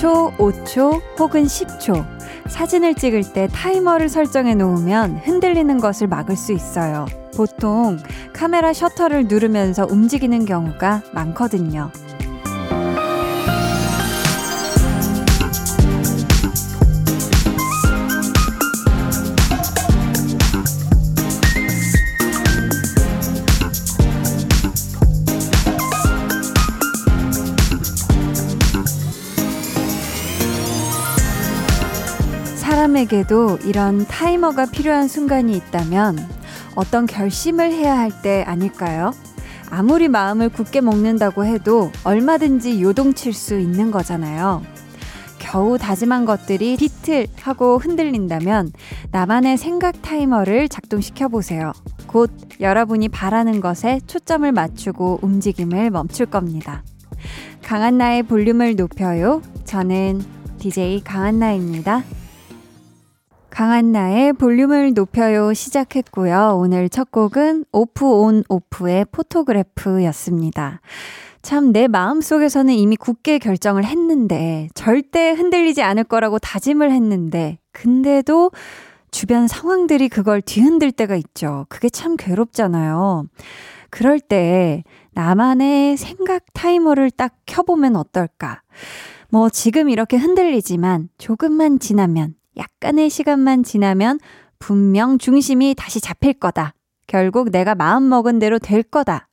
2초, 5초 혹은 10초. 사진을 찍을 때 타이머를 설정해 놓으면 흔들리는 것을 막을 수 있어요. 보통 카메라 셔터를 누르면서 움직이는 경우가 많거든요. 사람에게도 이런 타이머가 필요한 순간이 있다면 어떤 결심을 해야 할 때 아닐까요? 아무리 마음을 굳게 먹는다고 해도 얼마든지 요동칠 수 있는 거잖아요. 겨우 다짐한 것들이 비틀 하고 흔들린다면 나만의 생각 타이머를 작동시켜 보세요. 곧 여러분이 바라는 것에 초점을 맞추고 움직임을 멈출 겁니다. 강한나의 볼륨을 높여요. 저는 DJ 강한나입니다. 강한나의 볼륨을 높여요 시작했고요. 오늘 첫 곡은 오프 온 오프의 포토그래프였습니다. 참 내 마음속에서는 이미 굳게 결정을 했는데 절대 흔들리지 않을 거라고 다짐을 했는데 근데도 주변 상황들이 그걸 뒤흔들 때가 있죠. 그게 참 괴롭잖아요. 그럴 때 나만의 생각 타이머를 딱 켜보면 어떨까? 뭐 지금 이렇게 흔들리지만 조금만 지나면 약간의 시간만 지나면 분명 중심이 다시 잡힐 거다. 결국 내가 마음먹은 대로 될 거다.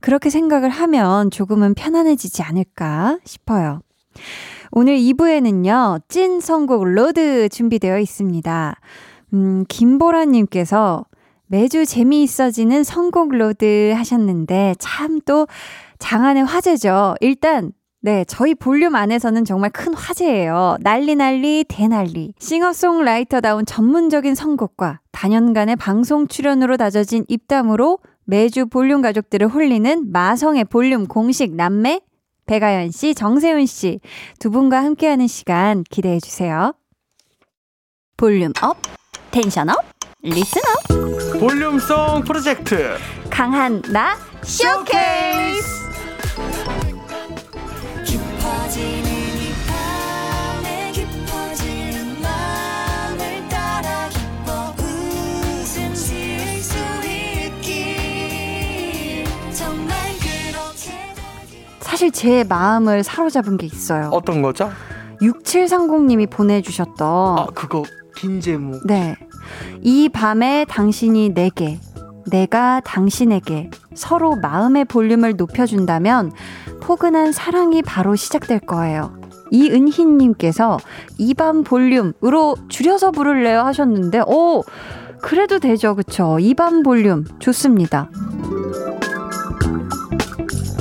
그렇게 생각을 하면 조금은 편안해지지 않을까 싶어요. 오늘 2부에는요, 찐 선곡 로드 준비되어 있습니다. 음, 김보라님께서 매주 재미있어지는 선곡 로드 하셨는데 참 또 장안의 화제죠. 일단 네, 저희 볼륨 안에서는 정말 큰 화제예요. 난리 난리 대난리. 싱어송라이터다운 전문적인 선곡과 다년간의 방송 출연으로 다져진 입담으로 매주 볼륨 가족들을 홀리는 마성의 볼륨 공식 남매 백아연 씨, 정세운 씨 두 분과 함께하는 시간 기대해 주세요. volume up, tension up, listen up. 볼륨송 프로젝트 강한 나 쇼케이스. 사실 제 마음을 사로잡은 게 있어요. 어떤 거죠? 6730님이 보내주셨던. 아, 그거 긴 제목. 네. 이 밤에 당신이 내게, 내가 당신에게 서로 마음의 볼륨을 높여준다면 포근한 사랑이 바로 시작될 거예요. 이은희님께서 이밤 볼륨으로 줄여서 부를래요 하셨는데, 오! 그래도 되죠. 그쵸? 이밤 볼륨. 좋습니다.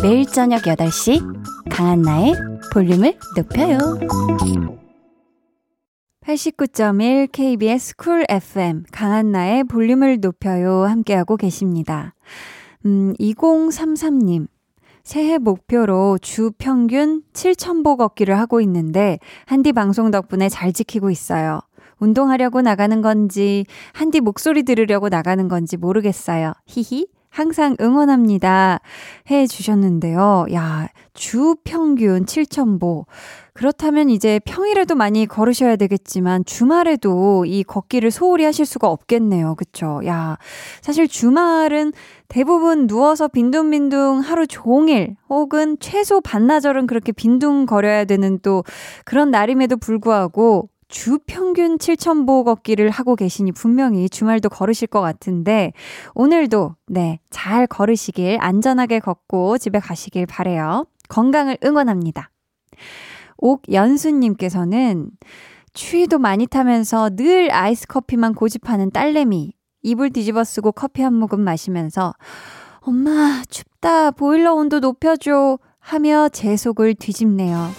매일 저녁 8시 강한나의 볼륨을 높여요. 89.1 KBS 쿨 FM 강한나의 볼륨을 높여요 함께하고 계십니다. 음, 2033님. 새해 목표로 주 평균 7,000보 걷기를 하고 있는데 한디 방송 덕분에 잘 지키고 있어요. 운동하려고 나가는 건지 한디 목소리 들으려고 나가는 건지 모르겠어요. 히히. 항상 응원합니다. 해 주셨는데요. 야, 주 평균 7,000보. 그렇다면 이제 평일에도 많이 걸으셔야 되겠지만 주말에도 이 걷기를 소홀히 하실 수가 없겠네요. 그쵸? 야, 사실 주말은 대부분 누워서 빈둥빈둥 하루 종일 혹은 최소 반나절은 그렇게 빈둥거려야 되는 또 그런 날임에도 불구하고 주 평균 7,000보 걷기를 하고 계시니 분명히 주말도 걸으실 것 같은데 오늘도 네, 잘 걸으시길 안전하게 걷고 집에 가시길 바래요. 건강을 응원합니다. 옥연수님께서는 추위도 많이 타면서 늘 아이스 커피만 고집하는 딸내미 이불 뒤집어 쓰고 커피 한 모금 마시면서 엄마 춥다 보일러 온도 높여줘 하며 제 속을 뒤집네요.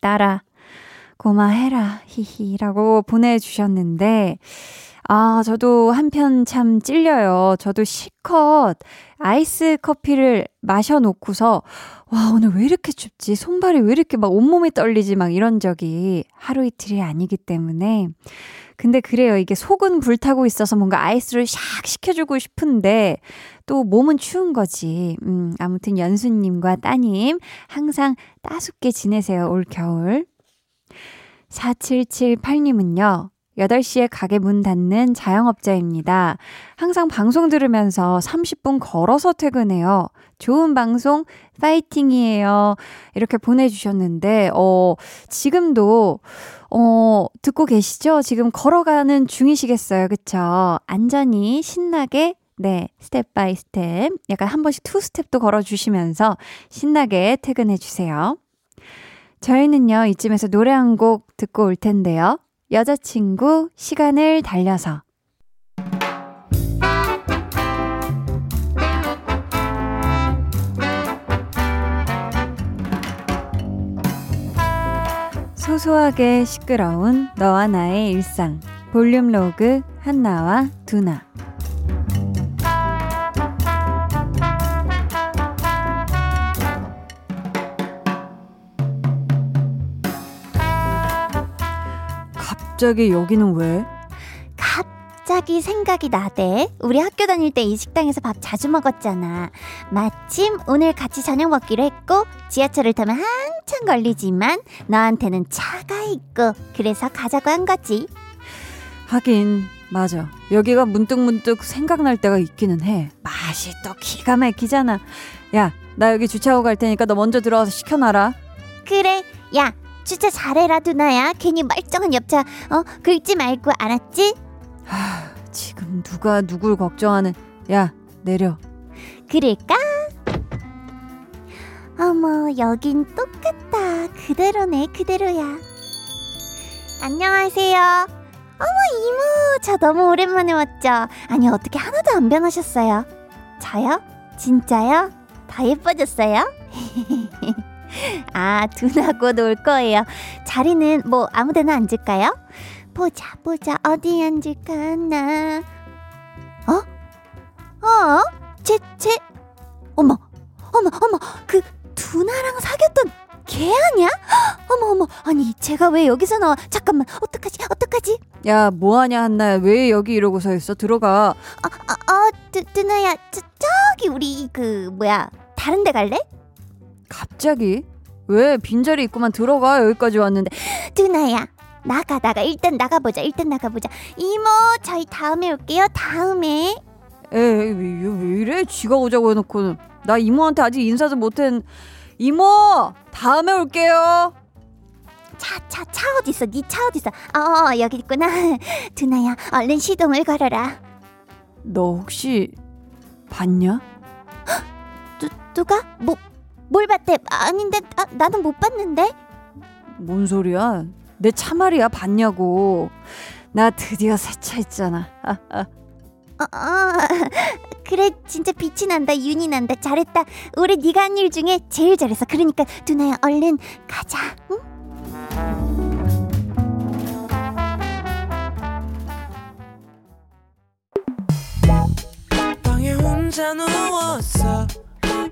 딸아 고마해라, 히히 라고 보내주셨는데, 아, 저도 한편 참 찔려요. 저도 실컷 아이스 커피를 마셔놓고서, 와, 오늘 왜 이렇게 춥지? 손발이 왜 이렇게 막 온몸이 떨리지? 막 이런 적이 하루 이틀이 아니기 때문에. 근데 그래요. 이게 속은 불타고 있어서 뭔가 아이스를 샥 식혀주고 싶은데, 또 몸은 추운 거지. 음, 아무튼 연수님과 따님, 항상 따숩게 지내세요. 올 겨울. 4778님은요. 8시에 가게 문 닫는 자영업자입니다. 항상 방송 들으면서 30분 걸어서 퇴근해요. 좋은 방송 파이팅이에요. 이렇게 보내주셨는데, 어, 지금도, 어, 듣고 계시죠? 지금 걸어가는 중이시겠어요. 그쵸? 안전히 신나게 네, step by step. 약간 한 번씩 투 스텝도 걸어주시면서 신나게 퇴근해주세요. 저희는요, 이쯤에서 노래 한 곡 듣고 올 텐데요. 여자친구 시간을 달려서. 소소하게 시끄러운 너와 나의 일상. 볼륨 로그 한나와 두나 갑자기 여기는 왜? 갑자기 생각이 나대. 우리 학교 다닐 때 이 식당에서 밥 자주 먹었잖아. 마침 오늘 같이 저녁 먹기로 했고 지하철을 타면 한참 걸리지만 너한테는 차가 있고 그래서 가자고 한 거지. 하긴 맞아. 여기가 문득문득 생각날 때가 있기는 해. 맛이 또 기가 막히잖아. 야, 나 여기 주차하고 갈 테니까 너 먼저 들어와서 시켜놔라. 그래. 야, 주차 잘해라 두나야 괜히 멀쩡한 옆차 어 긁지 말고 알았지? 하, 지금 누가 누굴 걱정하는 야 내려 그럴까? 어머 여긴 똑같다 그대로네 그대로야 안녕하세요 어머 이모 저 너무 오랜만에 왔죠 아니 어떻게 하나도 안 변하셨어요 저요? 진짜요? 다 예뻐졌어요? 아, 두나 곧올 거예요. 자리는 뭐 아무 데나 앉을까요? 보자, 보자, 어디 앉을까, 나. 어? 어? 제, 제, 어머, 어머, 어머, 그, 두나랑 사귀었던 걔 아니야? 어머, 어머, 아니, 제가 왜 여기서 나와? 잠깐만, 어떡하지, 어떡하지? 야, 뭐 하냐, 한나야. 왜 여기 이러고 서 있어? 들어가. 어, 어, 어, 두, 두나야, 저, 저기, 우리, 그, 뭐야, 다른 데 갈래? 갑자기? 왜 빈자리 있구만 들어가? 여기까지 왔는데. 두나야 나가 나가 일단 나가보자 일단 나가보자. 이모 저희 다음에 올게요 다음에. 에이 왜, 왜 이래? 지가 오자고 해놓고 나 이모한테 아직 인사도 못한. 이모 다음에 올게요. 차차 차 어딨어? 니 차 어딨어? 어 여기 있구나. 두나야 얼른 시동을 걸어라. 너 혹시 봤냐? 누, 누가? 뭐, 뭘 봤대? 아닌데 아, 나는 못 봤는데. 뭔 소리야? 내 차 말이야 봤냐고. 나 드디어 세차했잖아. 아, 아. 어, 어, 그래 진짜 빛이 난다 윤이 난다 잘했다 올해 네가 한 일 중에 제일 잘했어 그러니까 두나야 얼른 가자 응? 방에 혼자 누웠어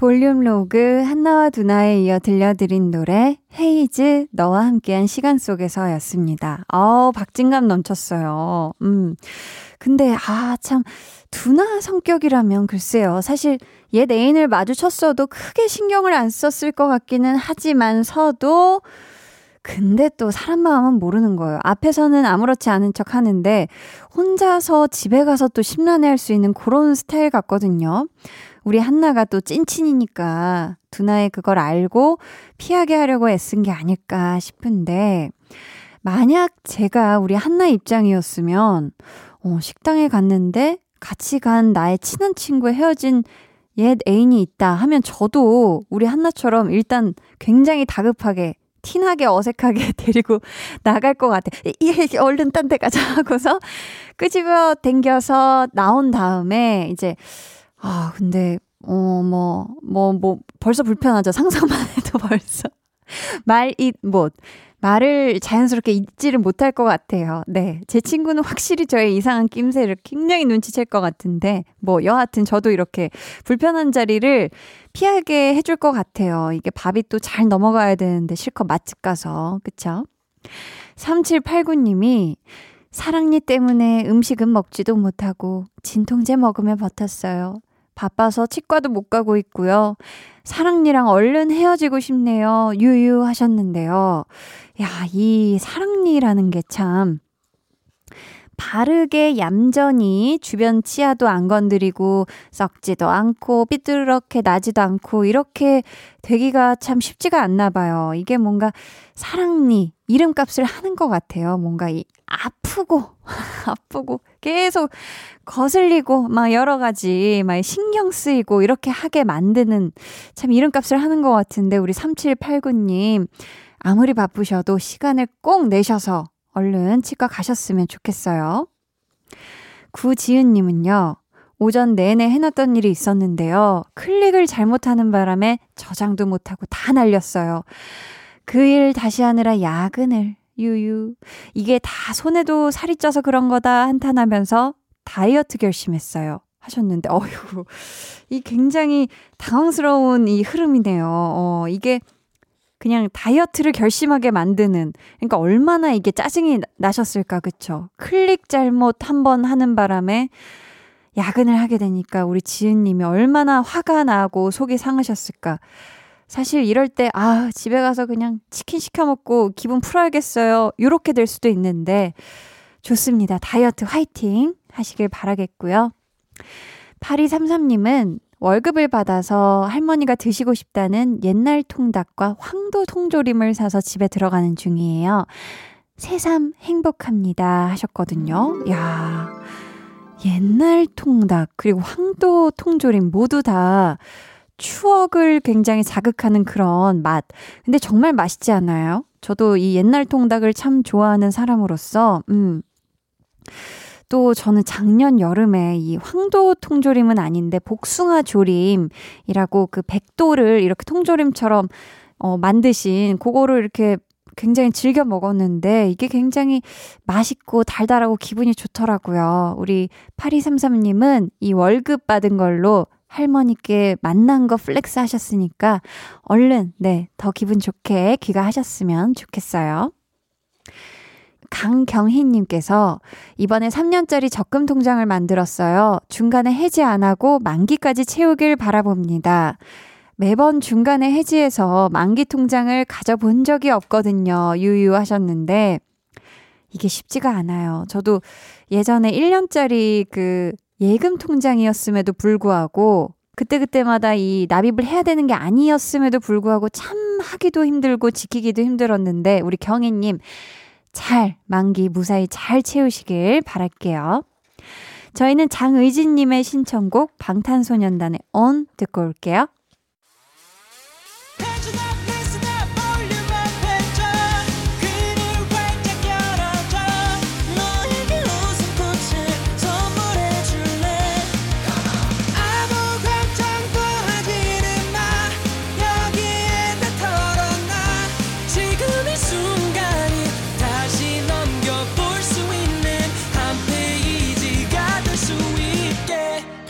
볼륨 로그 한나와 두나에 이어 들려드린 노래 헤이즈 너와 함께한 시간 속에서였습니다. 어 박진감 넘쳤어요. 음. 근데 아 참 두나 성격이라면 글쎄요. 사실 옛 애인을 마주쳤어도 크게 신경을 안 썼을 것 같기는 하지만서도 근데 또 사람 마음은 모르는 거예요. 앞에서는 아무렇지 않은 척 하는데 혼자서 집에 가서 또 심란해 할 수 있는 그런 스타일 같거든요. 우리 한나가 또 찐친이니까 두나의 그걸 알고 피하게 하려고 애쓴 게 아닐까 싶은데 만약 제가 우리 한나 입장이었으면 어, 식당에 갔는데 같이 간 나의 친한 친구 헤어진 옛 애인이 있다 하면 저도 우리 한나처럼 일단 굉장히 다급하게 티나게 어색하게 데리고 나갈 것 같아. 이 얼른 딴 데 가자 하고서 끄집어 당겨서 나온 다음에 이제 아 근데 어뭐 뭐뭐 뭐 벌써 불편하죠. 상상만 해도 벌써 말 잇 못 말을 자연스럽게 잊지를 못할 것 같아요. 네. 제 친구는 확실히 저의 이상한 낌새를 굉장히 눈치챌 것 같은데, 뭐, 여하튼 저도 이렇게 불편한 자리를 피하게 해줄 것 같아요. 이게 밥이 또 잘 넘어가야 되는데 실컷 맛집 가서. 그쵸? 3789님이 사랑니 때문에 음식은 먹지도 못하고 진통제 먹으며 버텼어요. 바빠서 치과도 못 가고 있고요. 사랑니랑 얼른 헤어지고 싶네요. 유유 하셨는데요. 야, 이 사랑니라는 게 참 바르게 얌전히 주변 치아도 안 건드리고 썩지도 않고 삐뚤렇게 나지도 않고 이렇게 되기가 참 쉽지가 않나 봐요. 이게 뭔가 사랑니 이름값을 하는 것 같아요. 뭔가 이 아프고 아프고 계속 거슬리고 막 여러 가지 막 신경 쓰이고 이렇게 하게 만드는 참 이름값을 하는 것 같은데 우리 3789님 아무리 바쁘셔도 시간을 꼭 내셔서 얼른 치과 가셨으면 좋겠어요. 구지은님은요, 오전 내내 해놨던 일이 있었는데요. 클릭을 잘못하는 바람에 저장도 못하고 다 날렸어요. 그 일 다시 하느라 야근을, 유유. 이게 다 손에도 살이 쪄서 그런 거다 한탄하면서 다이어트 결심했어요. 하셨는데, 어휴, 이 굉장히 당황스러운 이 흐름이네요. 어, 이게 그냥 다이어트를 결심하게 만드는 그러니까 얼마나 이게 짜증이 나셨을까 그쵸 클릭 잘못 한 번 하는 바람에 야근을 하게 되니까 우리 지은님이 얼마나 화가 나고 속이 상하셨을까 사실 이럴 때 아 집에 가서 그냥 치킨 시켜 먹고 기분 풀어야겠어요 요렇게 될 수도 있는데 좋습니다 다이어트 화이팅 하시길 바라겠고요 8233님은 월급을 받아서 할머니가 드시고 싶다는 옛날 통닭과 황도 통조림을 사서 집에 들어가는 중이에요. 새삼 행복합니다 하셨거든요. 야 옛날 통닭 그리고 황도 통조림 모두 다 추억을 굉장히 자극하는 그런 맛. 근데 정말 맛있지 않아요? 저도 이 옛날 통닭을 참 좋아하는 사람으로서, 음. 또 저는 작년 여름에 이 황도 통조림은 아닌데 복숭아 조림이라고 그 백도를 이렇게 통조림처럼 어, 만드신 그거를 이렇게 굉장히 즐겨 먹었는데 이게 굉장히 맛있고 달달하고 기분이 좋더라고요. 우리 8233님은 이 월급 받은 걸로 할머니께 맛난 거 flex 하셨으니까 얼른 네, 더 기분 좋게 귀가하셨으면 좋겠어요. 강경희님께서 이번에 3년짜리 적금 통장을 만들었어요. 중간에 해지 안 하고 만기까지 채우길 바라봅니다. 매번 중간에 해지해서 만기 통장을 가져본 적이 없거든요. 유유하셨는데, 이게 쉽지가 않아요. 저도 예전에 1년짜리 그 예금 통장이었음에도 불구하고, 그때그때마다 이 납입을 해야 되는 게 아니었음에도 불구하고 참 하기도 힘들고 지키기도 힘들었는데, 우리 경희님, 잘 만기 무사히 잘 채우시길 바랄게요. 저희는 장의진님의 신청곡 방탄소년단의 On 듣고 올게요.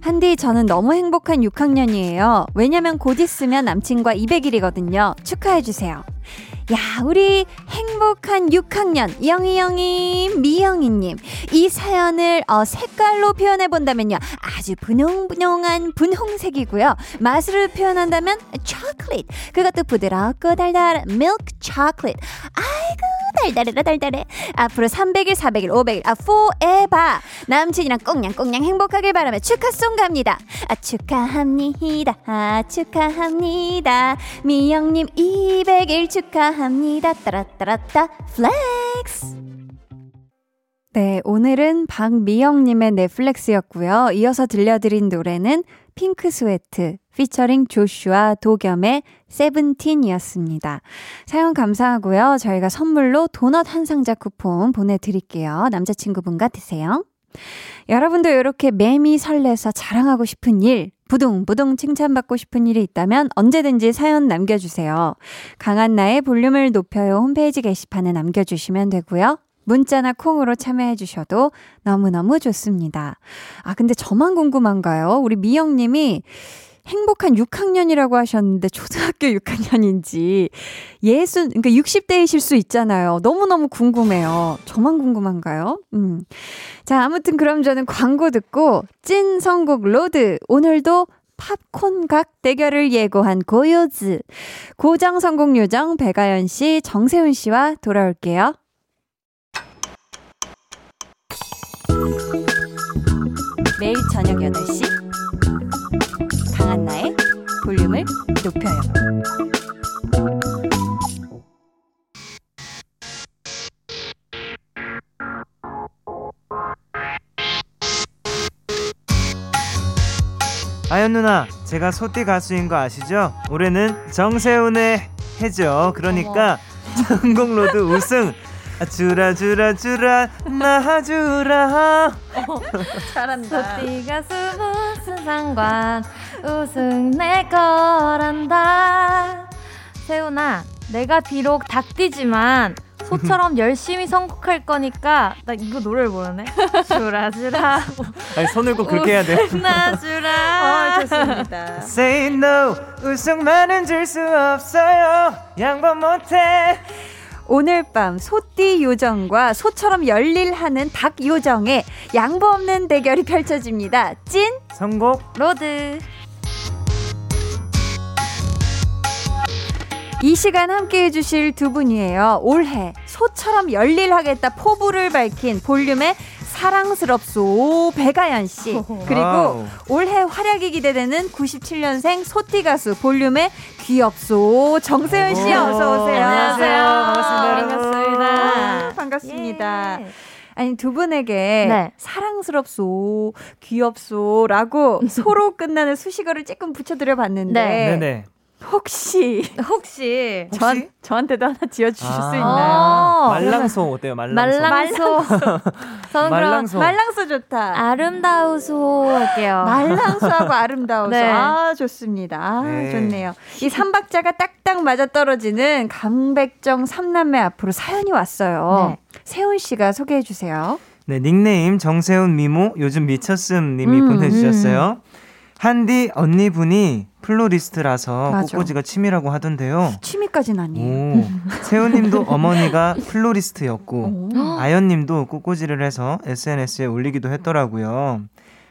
한디 저는 너무 행복한 6학년이에요. 왜냐면 곧 있으면 남친과 200일이거든요. 축하해주세요. 야, 우리 행복한 6학년 영희영님, 미영희님. 이 사연을 어, 색깔로 표현해 본다면요. 아주 분홍분홍한 분홍색이고요. 맛으로 표현한다면 초콜릿. 그것도 부드럽고 달달한 밀크 초콜릿. 아이고, 달달해라, 달달해. 앞으로 300일, 400일, 500일, 아, forever. 남친이랑 꽁냥꽁냥 행복하길 바라며 축하송 갑니다. 아, 축하합니다. 아, 축하합니다. 미영님 200일 축하합니다. 따라따라따 flex. 네, 오늘은 박미영님의 내 flex였고요. 이어서 들려드린 노래는 핑크 스웨트 피처링 조슈아 도겸의 세븐틴이었습니다. 사연 감사하고요. 저희가 선물로 도넛 한 상자 쿠폰 보내드릴게요. 남자친구분과 드세요. 여러분도 이렇게 매미 설레서 자랑하고 싶은 일, 부둥부둥 칭찬받고 싶은 일이 있다면 언제든지 사연 남겨주세요. 강한나의 볼륨을 높여요 홈페이지 게시판에 남겨주시면 되고요. 문자나 콩으로 참여해 주셔도 너무너무 좋습니다. 아, 근데 저만 궁금한가요? 우리 미영님이 행복한 6학년이라고 하셨는데 초등학교 6학년인지 예순 그러니까 60대이실 수 있잖아요. 너무너무 궁금해요. 저만 궁금한가요? 음. 자, 아무튼 그럼 저는 광고 듣고 찐 선곡 road 오늘도 팝콘각 대결을 예고한 고요즈 고정 선곡 요정 백아연 씨, 정세운 씨와 돌아올게요. 매일 저녁 8시 강한나의 볼륨을 높여요. 아연 누나, 제가 소띠 가수인 거 아시죠? 올해는 정세훈의 해죠. 그러니까 전국로드 우승. 아, 주라 주라 주라 나 주라. 소띠 가 무슨 상관 우승 내 거란다 세훈아 내가 비록 닭띠지만 소처럼 열심히 선곡할 거니까 나 이거 노래를 모르네 주라 주라 아니 손을 꼭 그렇게 해야 돼. 나 주라 어, 좋습니다. Say no, 우승만은 줄 수 없어요. 양보 못해. 오늘 밤 소띠 요정과 소처럼 열일하는 닭 요정의 양보 없는 대결이 펼쳐집니다. 찐 선곡 road 이 시간 함께 해주실 두 분이에요. 올해 소처럼 열일하겠다 포부를 밝힌 볼륨의 사랑스럽소 백아연 씨 그리고 wow. 올해 활약이 기대되는 97년생 소띠 가수 볼륨의 귀엽소 정세운 씨 어서 오세요. 안녕하세요. 반갑습니다. 반갑습니다. 아, 반갑습니다. 예. 아니 두 분에게 네. 사랑스럽소, 귀엽소라고 소로 끝나는 수식어를 조금 붙여드려 봤는데 네. 혹시 혹시 저, 저한테도 하나 지어주실 아. 수 있나요? 어, 말랑소 어때요? 말랑소. 말랑소 저는 그럼 말랑소. 말랑소 좋다. 아름다우소 할게요 말랑소하고 아름다워서 네. 아 좋습니다. 아, 네. 좋네요. 이 삼박자가 딱딱 맞아 떨어지는 강백정 삼남매 앞으로 사연이 왔어요. 네. 세훈 씨가 소개해 주세요. 네, 닉네임 정세훈 미모 요즘 미쳤음 님이 음, 보내주셨어요. 한디 언니분이 플로리스트라서 맞아. 꽃꽂이가 취미라고 하던데요. 취미까지는 아니에요. 오, 세훈님도 어머니가 플로리스트였고 아연님도 꽃꽂이를 해서 SNS에 올리기도 했더라고요.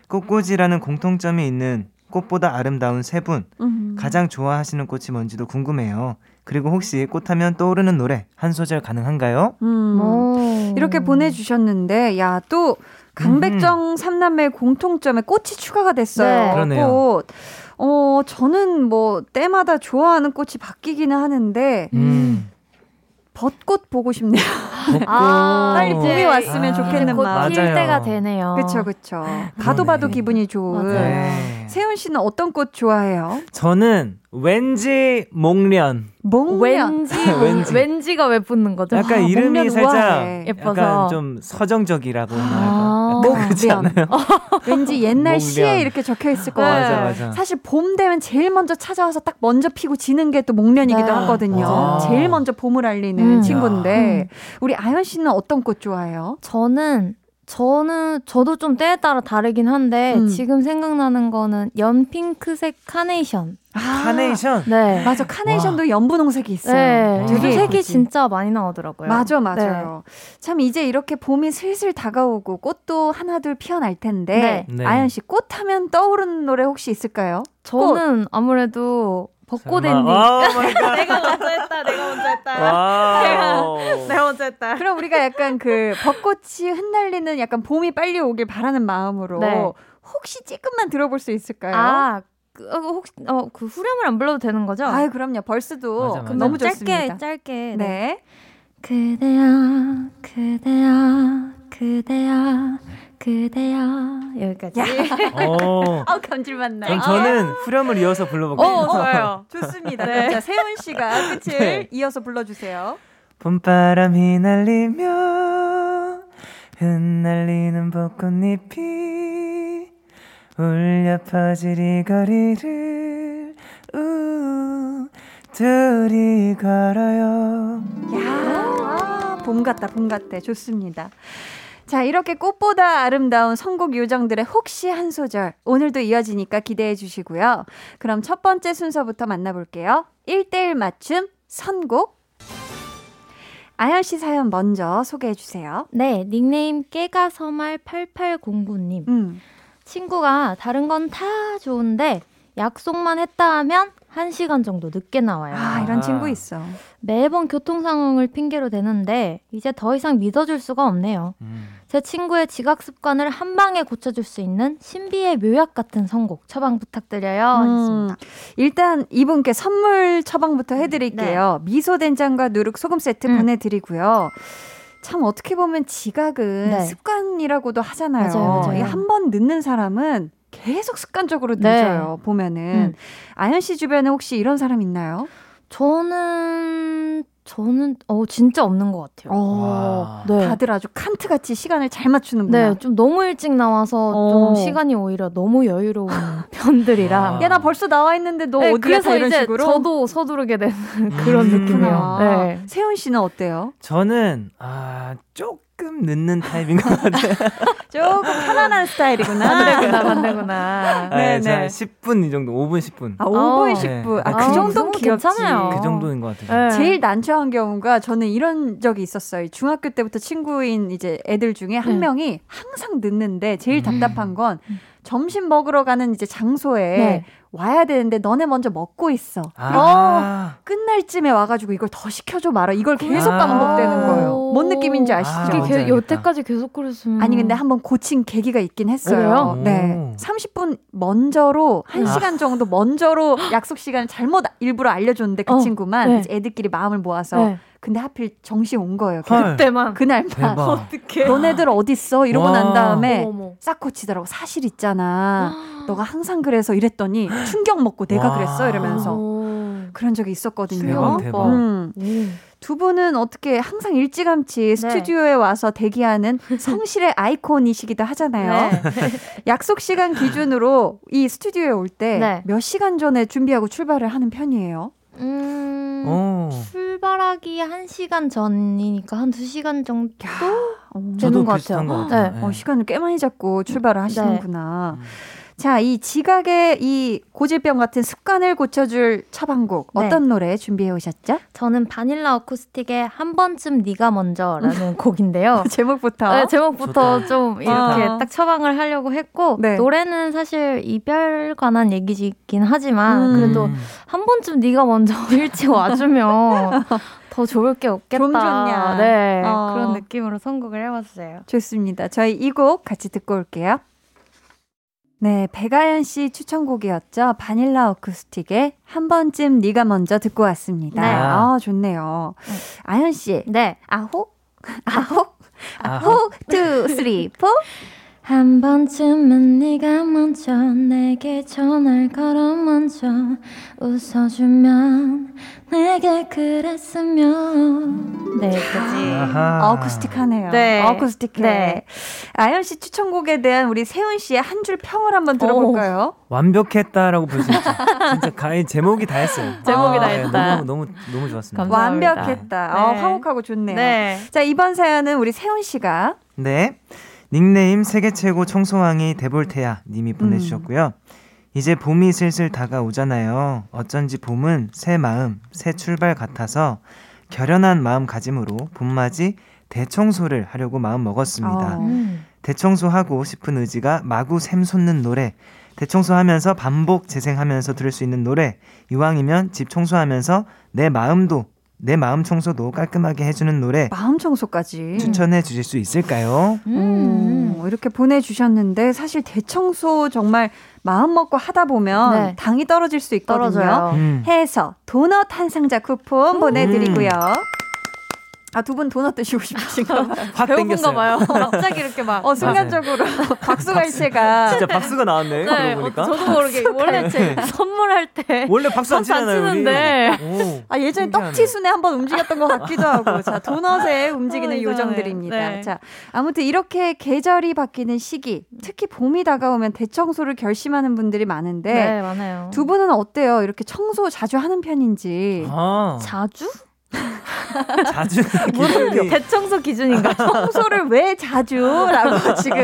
꽃꽂이라는 공통점이 있는 꽃보다 아름다운 세분 음. 가장 좋아하시는 꽃이 뭔지도 궁금해요. 그리고 혹시 꽃하면 떠오르는 노래 한 소절 가능한가요? 음. 오. 이렇게 보내주셨는데, 야, 또, 강백정 삼남매의 공통점에 꽃이 추가가 됐어요. 네. 그러네요. 꽃. 어, 저는 뭐, 때마다 좋아하는 꽃이 바뀌기는 하는데, 음. 벚꽃 보고 싶네요. 아, 빨리 이제 봄이 왔으면 아, 좋겠는 곧 마음. 필 맞아요. 때가 되네요. 그쵸, 그쵸. 봐도 그러네. 봐도 기분이 좋은. 네. 세훈 씨는 어떤 꽃 좋아해요? 저는 왠지 목련. 목련. 왠지 왠지. 왠지가 왜 붙는 거죠? 약간 아, 이름이 살짝 우아해. 예뻐서. 약간 좀 서정적이라고 해야 아. 그렇지 않아요? 왠지 옛날 목련. 시에 이렇게 적혀 있을 것 네. 같아요. 맞아 맞아. 사실 봄 되면 제일 먼저 찾아와서 딱 먼저 피고 지는 게 또 목련이기도 네. 하거든요. 맞아. 제일 먼저 봄을 알리는 음. 친구인데 우리 아연 씨는 어떤 꽃 좋아해요? 저는 저는 저도 좀 때에 따라 다르긴 한데 음. 지금 생각나는 거는 연핑크색 카네이션. 카네이션. 네. 맞아. 카네이션도 연분홍색이 있어요. 네. 되게 요즘 색이 예쁘지. 진짜 많이 나오더라고요. 맞아, 맞아요. 참 이제 이렇게 봄이 슬슬 다가오고 꽃도 하나둘 피어날 텐데 네. 네. 아연 씨 꽃 하면 떠오르는 노래 혹시 있을까요? 저는 아무래도 벚꽃 엔딩. 와, my God. 내가 먼저 했다. 내가 먼저 했다. wow. 내가 먼저 했다. 그럼 우리가 약간 그 벚꽃이 흩날리는 약간 봄이 빨리 오길 바라는 마음으로 네. 혹시 조금만 들어볼 수 있을까요? 아, 그, 어, 혹시 어, 그 후렴을 안 불러도 되는 거죠? 아유, 그럼요. verse도 맞아, 맞아. 너무 짧게 좋습니다. 짧게. 네. 그대야 그대야 그대야 그대야 여기까지. 어. 아우 감질맛 나. 그럼 저는 후렴을 이어서 불러볼게요. 어 좋아요. 좋습니다. 네. 자, 세훈 씨가 끝을 네. 이어서 불러주세요. 봄바람이 날리며 흩날리는 벚꽃잎이 울려 퍼질 이 거리를 우 둘이 걸어요 야, 봄 같다, 봄 같다. 좋습니다. 자, 이렇게 꽃보다 아름다운 선곡 요정들의 혹시 한 소절. 오늘도 이어지니까 기대해 주시고요. 그럼 첫 번째 순서부터 만나볼게요. 1대1 맞춤 선곡. 아연 씨 사연 먼저 소개해 주세요. 네 닉네임 깨가 서말 8809님 음. 친구가 다른 건 다 좋은데 약속만 했다 하면 1시간 정도 늦게 나와요. 아, 이런 친구 있어. 매번 교통 상황을 핑계로 대는데 이제 더 이상 믿어줄 수가 없네요. 음. 제 친구의 지각 습관을 한 방에 고쳐줄 수 있는 신비의 묘약 같은 선곡 처방 부탁드려요. 음. 일단 이분께 선물 처방부터 해드릴게요. 미소 된장과 누룩 소금 세트 음. 보내드리고요. 참 어떻게 보면 지각은 네. 습관이라고도 하잖아요. 맞아요, 맞아요. 한번 늦는 사람은 계속 습관적으로 네. 늦어요. 보면은 음. 아연 씨 주변에 혹시 이런 사람 있나요? 저는 저는 어 진짜 없는 것 같아요. 와. 네. 다들 아주 칸트 같이 시간을 잘 맞추는구나. 네, 좀 너무 일찍 나와서 어. 좀 시간이 오히려 너무 여유로운 편들이라. 아. 야나 벌써 나와 있는데 너 네, 어디야? 그래서 이제 식으로. 저도 서두르게 되는 그런 느낌이에요. 네. 세훈 씨는 어때요? 저는 아 조금 늦는 타입인 것 같아요 조금 편안한 스타일이구나. 반대구나, 반대구나. 네, 네, 네. 10분 이 정도 5분 10분 아, 5분, 어. 10분. 아, 네. 그 아, 정도는. 괜찮아요. 그 정도인 것 같아요 네. 제일 난처한 경우가 저는 이런 적이 있었어요. 중학교 때부터 친구인 이제 애들 중에 한 네. 명이 항상 늦는데 제일 음. 답답한 건 점심 먹으러 가는 이제 장소에 네. 와야 되는데 너네 먼저 먹고 있어. 아, 끝날 쯤에 와가지고 이걸 더 시켜줘 말아. 이걸 계속 아. 반복되는 거예요. 뭔 느낌인지 아시죠? 아, 이게 뭔지 게. 여태까지 계속 그랬으면. 아니 근데 한번 고친 계기가 있긴 했어요. 그래요? 네. 오. 30분 먼저로 아. 1시간 정도 먼저로 약속 시간을 잘못 일부러 알려줬는데 그 어, 친구만 네. 이제 애들끼리 마음을 모아서 네. 근데 하필 정시 온 거예요. 헐. 그때만. 그날만 어떡해. 너네들 어딨어? 이러고 와. 난 다음에 어머, 싹 고치더라고. 사실 있잖아. 어머. 너가 항상 그래서 이랬더니 충격 먹고 내가 와. 그랬어 이러면서 오. 그런 적이 있었거든요. 대박, 대박. 음. 오. 두 분은 어떻게 항상 일찌감치 스튜디오에 와서 대기하는 성실의 아이콘이시기도 하잖아요. 네. 약속 시간 기준으로 이 스튜디오에 올 때몇 네. 시간 전에 준비하고 출발을 하는 편이에요. 음. 오. 출발하기 1시간 전이니까 한 2시간 정도 어, 저도 되는 것 같아요. 것 같아요. 네. 어, 시간을 꽤 많이 잡고 출발을 하시는구나. 음. 자, 이 지각의 이 고질병 같은 습관을 고쳐줄 처방곡 네. 어떤 노래 준비해 오셨죠? 저는 바닐라 어쿠스틱의 한 번쯤 네가 먼저라는 곡인데요. 제목부터. 네, 제목부터 좋다. 좀 이렇게 어. 딱 처방을 하려고 했고 네. 노래는 사실 이별 관한 얘기이긴 하지만 음. 그래도 음. 한 번쯤 네가 먼저 일찍 와주면 더 좋을 게 없겠다. 좀 좋냐. 네, 어. 그런 느낌으로 선곡을 해봤어요. 좋습니다. 저희 이 곡 같이 듣고 올게요. 네, 백아연 씨 추천곡이었죠. 바닐라 어쿠스틱의 한 번쯤 네가 먼저 듣고 왔습니다. 네. 아, 좋네요. 아연 씨, 네, 아홉, 아홉, 아홉. 아홉, 투, 쓰리, 포. 한 번쯤은 네가 먼저 내게 전화를 걸어 먼저 웃어주면 내게 그랬으면 네, 그지. 어쿠스틱하네요. 네. 어쿠스틱해. 네. 아연 씨 추천곡에 대한 우리 세훈 씨의 한 줄 평을 한번 들어볼까요? 완벽했다라고 볼 수 있죠. 진짜 가히 제목이 다 했어요. 제목이 다 네, 했다. 너무 너무 너무 좋았습니다. 감사합니다. 완벽했다. 네. 어, 화목하고 좋네요. 네. 자, 이번 사연은 우리 세훈 씨가 네. 닉네임 세계 최고 청소왕이 데볼테야 님이 보내주셨고요. 이제 봄이 슬슬 다가오잖아요. 어쩐지 봄은 새 마음, 새 출발 같아서 결연한 마음가짐으로 봄맞이 대청소를 하려고 마음 먹었습니다. 어. 음. 대청소하고 싶은 의지가 마구 샘솟는 노래. 대청소하면서 반복 재생하면서 들을 수 있는 노래. 이왕이면 집 청소하면서 내 마음도 내 마음 청소도 깔끔하게 해주는 노래 마음 청소까지. 추천해 주실 수 있을까요? 음. 오, 이렇게 보내주셨는데 사실 대청소 정말 마음 먹고 하다 보면 네. 당이 떨어질 수 있거든요. 떨어져요. 음. 해서 도넛 한 상자 쿠폰 보내드리고요. 아, 두 분 도넛 드시고 싶으신가 봐요. 확 배고픈가. 봐요. 갑자기 이렇게 막. 어, 순간적으로 박수 갈채가 진짜 박수가 나왔네. 네, 그러고 어, 보니까. 저도 모르게 원래 제 선물할 때 원래 박수 안 치잖아요, 우리. 아, 예전에 신기하네. 떡치순에 한번 움직였던 것 같기도 하고. 자, 도넛에 움직이는 어. 요정들입니다. 네. 자, 아무튼 이렇게 계절이 바뀌는 시기, 특히 봄이 다가오면 대청소를 결심하는 분들이 많은데, 네, 많아요. 두 분은 어때요? 이렇게 청소 자주 하는 편인지. 아, 자주? 자주 물음표. 기분이 대청소 기준인가? 청소를 왜 자주? 라고 지금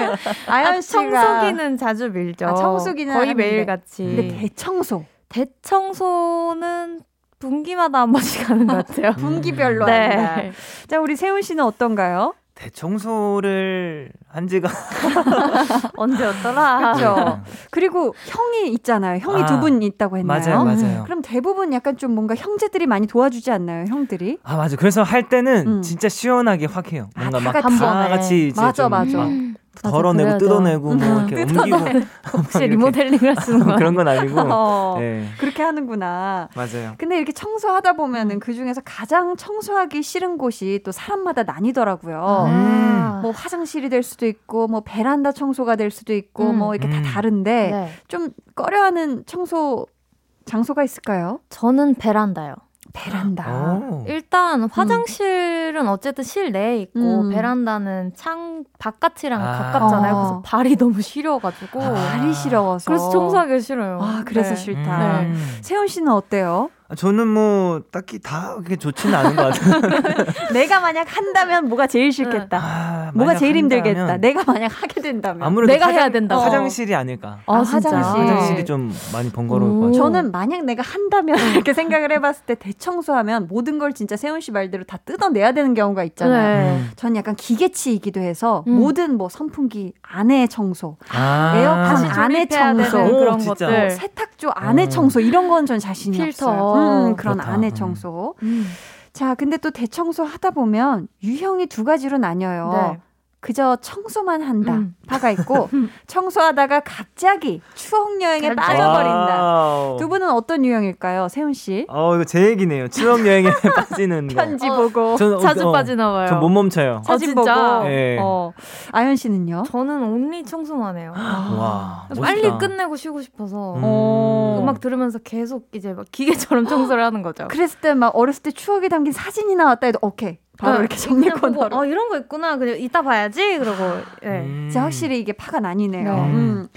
아연 아, 씨가. 청소기는 자주 밀죠. 아, 청소기는 거의. 매일 같이. 근데 대청소. 대청소는 분기마다 한 번씩 하는 것 같아요. 분기별로 네. 한다. 자, 우리 세훈 씨는 어떤가요? 대청소를 한 지가 언제였더라? 그렇죠. 그리고 형이 있잖아요. 형이 아, 두분 있다고 했나요? 맞아요, 맞아요. 그럼 대부분 약간 좀 뭔가 형제들이 많이 도와주지 않나요, 형들이? 아 맞아. 그래서 할 때는 음. 진짜 시원하게 확 해요. 뭔가 아, 막다다 같이. 같이 맞아, 좀 맞아. 막 음, 맞아, 덜어내고 그래야. 뜯어내고 뭐 이렇게 옮기고 혹시 이렇게. 리모델링을 하시는 거예요? 그런 건 아니고. 어, 네, 그렇게 하는구나. 맞아요. 근데 이렇게 청소하다 보면은 그 중에서 가장 청소하기 싫은 곳이 또 사람마다 나뉘더라고요. 음. 뭐 화장실이 될 수도 있고, 뭐 베란다 청소가 될 수도 있고, 음. 뭐 이렇게 음. 다 다른데 네. 좀 꺼려하는 청소 장소가 있을까요? 저는 베란다요. 베란다. 오. 일단 화장실은 어쨌든 실내에 있고 음. 베란다는 창 바깥이랑 아. 가깝잖아요. 어. 그래서 발이 너무 시려가지고 아. 발이 시려워서. 그래서 청소하기 싫어요. 아, 그래서 네. 싫다. 음. 세훈 씨는 어때요? 아, 저는 뭐 딱히 다 그렇게 좋지는 않은 것 같아요. 내가 만약 한다면 뭐가 제일 싫겠다. 아, 뭐가 제일 힘들겠다. 내가 만약 하게 된다면. 아무래도 내가 화장- 해야 된다. 화장실이 아닐까. 아, 아, 진짜? 화장실. 화장실 이 좀 많이 번거로울 것 오. 같아요. 저는 만약 내가 한다면 이렇게 생각을 해봤을 때 대청소하면 모든 걸 진짜 세훈 씨 말대로 다 뜯어내야 되는 경우가 있잖아요. 네. 음. 전 약간 기계치이기도 해서 음. 모든 뭐 선풍기 안에 청소, 아. 에어컨 안에 청소, 그런. 것들. 세탁조 안에 어. 청소 이런 건 전 자신이 필터. 없어요. 음, 음, 그런 그렇다. 안에 음. 청소. 음. 자, 근데 또 대청소 하다 보면 유형이 두 가지로 나뉘어요. 네. 그저 청소만 한다. 음. 파가 있고 청소하다가 갑자기 추억 여행에 갑자기. 빠져버린다. 두 분은 어떤 유형일까요? 세훈 씨? 어, 이거 제 얘기네요. 추억 여행에 빠지는 거. 편지 어. 보고 저는 자주 어, 빠지나 봐요. 전 못 멈춰요. 사진 진짜? 보고. 네. 어. 아연 씨는요? 저는 온리 청소만 해요. 와. 빨리 멋있다. 끝내고 쉬고 싶어서 음. 어. 음악 들으면서 계속 이제 막 기계처럼 청소를 하는 거죠. 그랬을 때 막 어렸을 때 추억이 담긴 사진이 나왔다 해도 오케이. 바로 네. 이렇게 정리 그냥 보고, 코너로. 어 이런 거 있구나. 그냥 이따 봐야지. 그러고 예. 음. 진짜 확실히 이게 파가 나뉘네요. 네. 음.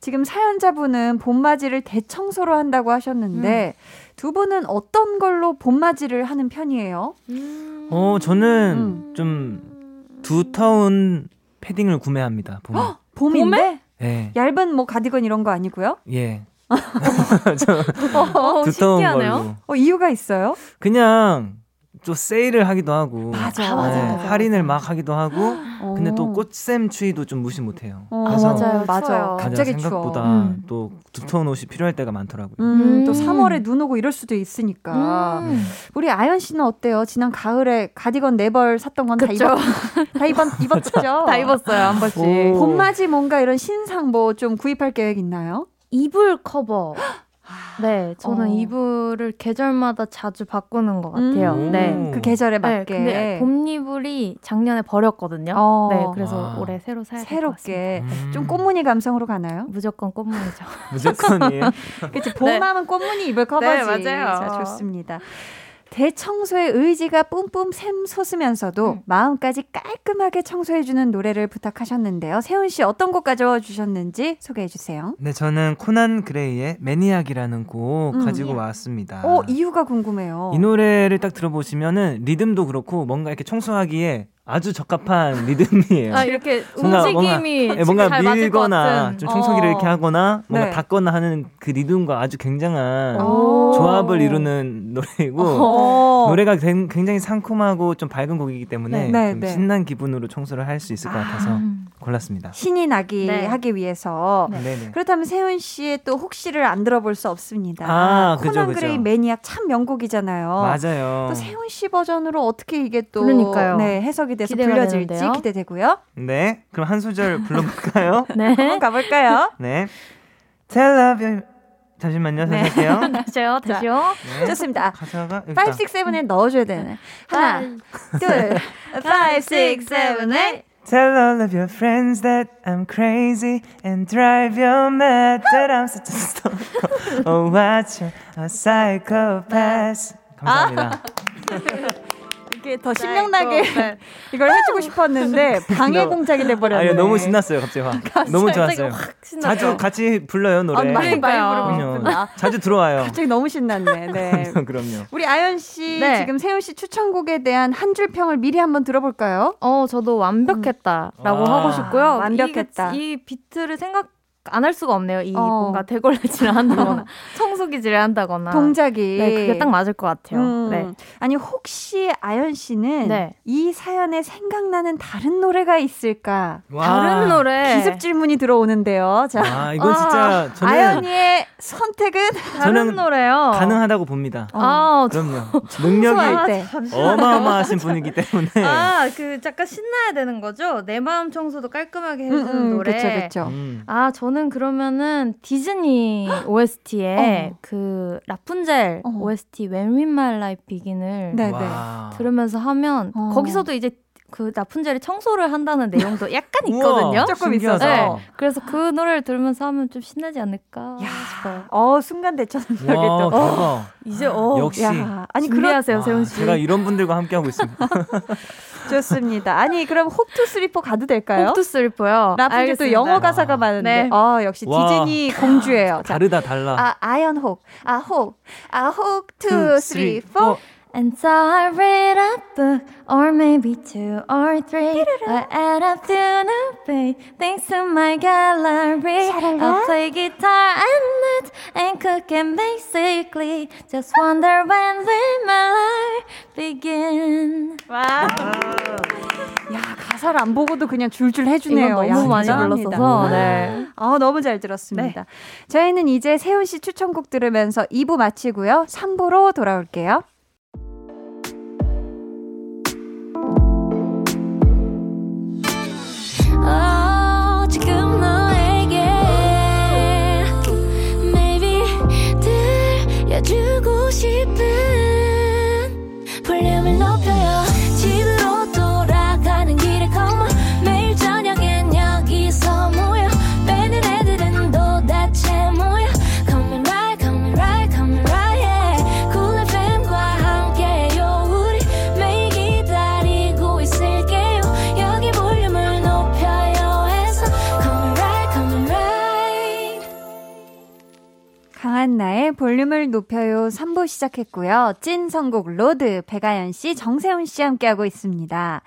지금 사연자분은 봄맞이를 대청소로 한다고 하셨는데 두 분은 어떤 걸로 봄맞이를 하는 편이에요? 음. 어, 저는 음. 좀 두터운 패딩을 구매합니다. 봄에. 봄인데 예. 얇은 뭐 가디건 이런 거 아니고요? 예. 어, 두터운 신기하네요. 걸로. 어, 이유가 있어요? 그냥 좀 세일을 하기도 하고. 맞아, 아, 맞아, 네, 맞아, 할인을. 막 하기도 하고. 근데 어. 또 꽃샘 추위도 좀 무시 못해요. 어, 그래서 맞아요. 맞아. 추워요. 맞아, 갑자기 생각보다 추워. 음. 또 두터운 옷이 필요할 때가 많더라고요. 음, 또 음. 3월에 눈 오고 이럴 수도 있으니까. 음. 우리 아연 씨는 어때요? 지난 가을에 가디건 네 벌 샀던 건 다. 입었, 다 입었, 입었죠? 다 입었어요 한 번씩. 오. 봄맞이 뭔가 이런 신상 뭐 좀 구입할 계획 있나요? 이불 커버. 네, 저는 어. 이불을 계절마다 자주 바꾸는 것 같아요. 음, 네. 그 계절에 네, 맞게. 근데 봄 이불이 작년에 버렸거든요. 어. 네, 그래서 와. 올해 새로 사야 될것 새롭게 음. 좀 꽃무늬 감성으로 가나요? 무조건 꽃무늬죠. 무조건이에요. 그치 봄하면 꽃무늬 입을 커버지. 네, 맞아요. 자, 좋습니다. 대청소의 의지가 뿜뿜 샘솟으면서도 음. 마음까지 깔끔하게 청소해주는 노래를 부탁하셨는데요. 세훈 씨 어떤 곡 가져와 주셨는지 소개해 주세요. 네, 저는 코난 그레이의 매니악이라는 곡 음. 가지고 왔습니다. 어 이유가 궁금해요. 이 노래를 딱 들어보시면은 리듬도 그렇고 뭔가 이렇게 청소하기에 아주 적합한 리듬이에요. 아 이렇게 뭔가- 움직임이 예, 뭔가 잘 맞을 것 밀거나 같은. 좀 청소기를 어. 이렇게 하거나 뭔가 네. 닦거나 하는 그 리듬과 아주 굉장한 오. 조합을 이루는 노래이고 어. 노래가 굉- 굉장히 상콤하고 좀 밝은 곡이기 때문에 네, 좀 네. 신난 기분으로 청소를 할 수 있을 것 같아서 음. 골랐습니다. 신이 나기 네. 하기 위해서 네. 네 그렇다면 세운 씨의 또 혹시를 안 들어볼 수 없습니다. 아, 코난 그죠. 그레이 Maniac 참 명곡이잖아요. 맞아요. 또 세운 씨 버전으로 어떻게 이게 또 그러니까요. 네, 해석이 돼서 기대가 불려질지 되는데요. 기대되고요. 네, 그럼 한 소절 불러볼까요? 네. 한번 가볼까요? 네. Tell all of your. 잠시만요, 네. 다시 할게요. 다시요, 다시요. 네. 좋습니다. 가사가 5, 6, 7에 넣어줘야 되네. 하나, 둘, 5, 6, 7, 8. Tell all of your friends that I'm crazy and drive you mad that I'm such a stalker. Oh, watch a psychopath. 감사합니다. 이게 더 신명나게 이걸 해주고 싶었는데 방해 공작이 돼버렸네. 아니 너무 신났어요, 갑자기 확. 너무 좋았어요. 자주 같이 불러요 노래. 아, 많이 많이. 자주 들어와요. 갑자기 너무 신났네. 네. 그럼요. 우리 아연 씨 네. 지금 세훈 씨 추천곡에 대한 한 줄 평을 미리 한번 들어볼까요? 어, 저도 완벽했다라고 와. 하고 싶고요. 완벽했다. 이, 이 비트를 생각 안 할 수가 없네요. 이 어. 뭔가 대걸레질을 한다거나 청소기질을 한다거나. 동작이. 네, 그게 딱 맞을 것 같아요. 음. 네. 아니 혹시 아연 씨는 네. 이 사연에 생각나는 다른 노래가 있을까? 와. 다른 노래. 기습 질문이 들어오는데요. 자, 아 이건 진짜 저는 아연이의 선택은 다른 노래요. 가능하다고 봅니다. 아, 그럼요. 청소할 능력이 때. 어마어마하신 분이기 때문에. 아, 그 잠깐 신나야 되는 거죠? 내 마음 청소도 깔끔하게 음, 해주는 음, 노래. 그쵸 그쵸. 음. 아, 저는 그러면은 디즈니 OST에 어. 그 라푼젤 어. OST When Will My Life Begin을. 들으면서 하면 어. 거기서도 이제 그 라푼젤이 청소를 한다는 내용도 약간 있거든요. 조금. 있어서. 네. 그래서 그 노래를 들으면서 하면 좀 신나지 않을까 싶어요. 어 순간 대처능력이 와, 또. 대박. 이제 어 역시. 야, 아니 준비하세요, 와, 세운 씨. 제가 이런 분들과 함께 하고 있습니다. 좋습니다. 아니 그럼 혹 two three four 가도 될까요? 혹 two three four요. 라푼젤 또 영어 가사가 많은데. 네. 아 역시 와. 디즈니 공주예요. 자, 다르다 달라. 아 아연 혹, 아 혹, 아 혹, 투, 쓰리, three, three, four. And so I read a book, or maybe two or three. I'll add a few new paintings to my gallery. I'll play guitar and knit and cook and basically just wonder when will my life begin. 와. 야 가사를 안 보고도 그냥 줄줄 해주네요. 이건 야, 너무 많이. 불렀어서. 네. 아, 너무 잘 들었습니다. 저희는 이제 세훈 씨 추천곡 들으면서 2부 마치고요. 3부로 돌아올게요. 싶은. 볼륨을 강한나의 볼륨을 높여요 3부 시작했고요. 찐 선곡 road 백아연 씨, 정세운 씨 함께하고 있습니다.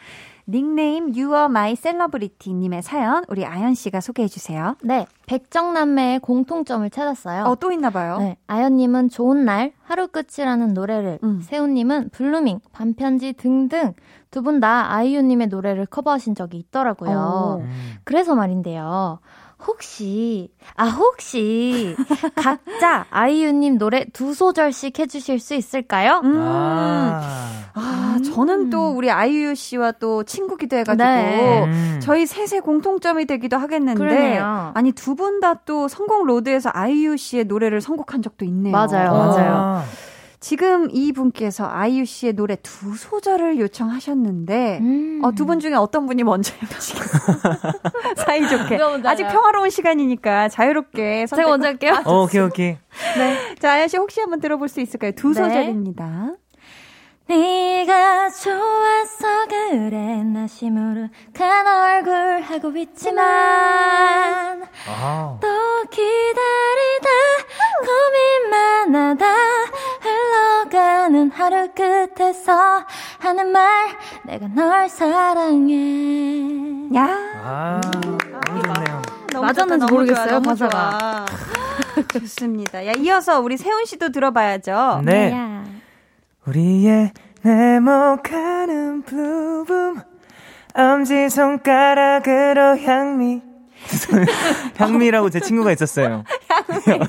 닉네임 You Are My Celebrity 님의 사연 우리 아연 씨가 소개해 주세요. 네, 백정남매의 공통점을 찾았어요. 어, 또 있나 봐요. 네, 아연 님은 좋은 날, 하루 끝이라는 노래를, 음. 세운 님은 Blueming, 밤편지 등등 두 분 다 아이유 님의 노래를 커버하신 적이 있더라고요. 어. 음. 그래서 말인데요. 혹시, 아, 혹시, 각자 아이유님 노래 두 소절씩 해주실 수 있을까요? 음. 아. 아, 저는 또 우리 아이유 씨와 또 친구기도 해가지고 네. 음. 저희 셋의 공통점이 되기도 하겠는데 그러네요. 아니 두 분 다 또 성공 로드에서 아이유 씨의 노래를 선곡한 적도 있네요. 맞아요, 아. 맞아요. 지금 이 분께서 아이유 씨의 노래 두 소절을 요청하셨는데 음. 어, 두 분 중에 어떤 분이 먼저 해보시겠어요? 사이좋게. 아직? 평화로운 시간이니까 자유롭게 선택. 제가 먼저 할게요. 어, 오케이 오케이. 자, 아연 씨 혹시 한번 들어볼 수 있을까요? 두 네. 소절입니다. 네가 좋아서 그래 나 시무룩한 얼굴 하고 있지만 아. 또 기다리다 고민 많아다 흘러가는 하루 끝에서 하는 말 내가 널 사랑해 야, 아, 너무 좋네요. 너무 맞았는지 모르겠어요, 좋아, 가사가. 좋습니다. 야, 이어서 우리 세훈 씨도 들어봐야죠. 네. 야. 우리의 네모가는 부분 엄지손가락으로 향미 향미라고 제 친구가 있었어요. 때.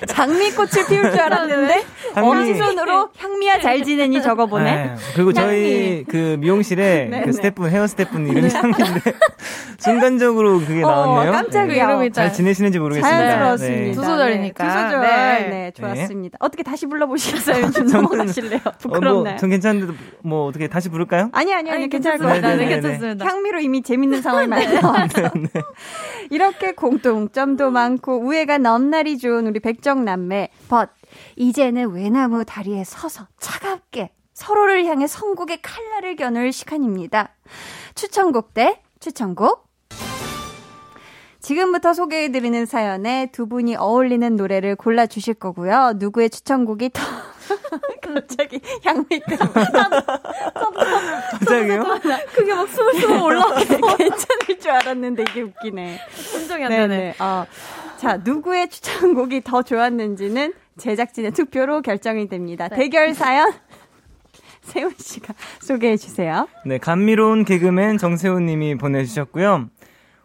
장미꽃을 피울 줄 알았는데 향미. 엄지손으로 향미야 잘 지내니 적어보네. 네. 그리고 저희 그 미용실에 네, 그 네. 스태프분 헤어 스태프분 이름이 향미인데 순간적으로 그게 나왔네요. 어, 깜짝이야. 그 이름이 잘 지내시는지 모르겠습니다. 자연스러웠습니다. 네. 두 소절이니까. 네, 두 소절. 네. 네, 좋았습니다. 어떻게 다시 불러보시겠어요? 좀 저는- 넘어가실래요? 어, 부끄럽나요? 뭐, 전 괜찮은데 뭐 어떻게 다시 부를까요? 아니, 아니, 아니, 괜찮습니다. 네, 네, 네, 네, 괜찮습니다. 향미로 이미 재밌는 상황이 많이 나왔어요. 이렇게 공통점도 많고 우애가 넘 날이 좋은 우리 백정 남매 벗 이제는 외나무 다리에 서서 차갑게 서로를 향해 선곡의 칼날을 겨눌 시간입니다. 추천곡 대 추천곡 지금부터 소개해드리는 사연에 두 분이 어울리는 노래를 골라주실 거고요. 누구의 추천곡이 더 갑자기 향미가 갑자기요? 그게 막 스물스물 올라오게 괜찮을 줄 알았는데 이게 웃기네. 인정이 안. 되네. 어. 자, 누구의 추천곡이 더 좋았는지는 제작진의 투표로 결정이 됩니다. 대결 사연 세훈 씨가 소개해 주세요. 네, 감미로운 개그맨 정세훈 님이 보내주셨고요.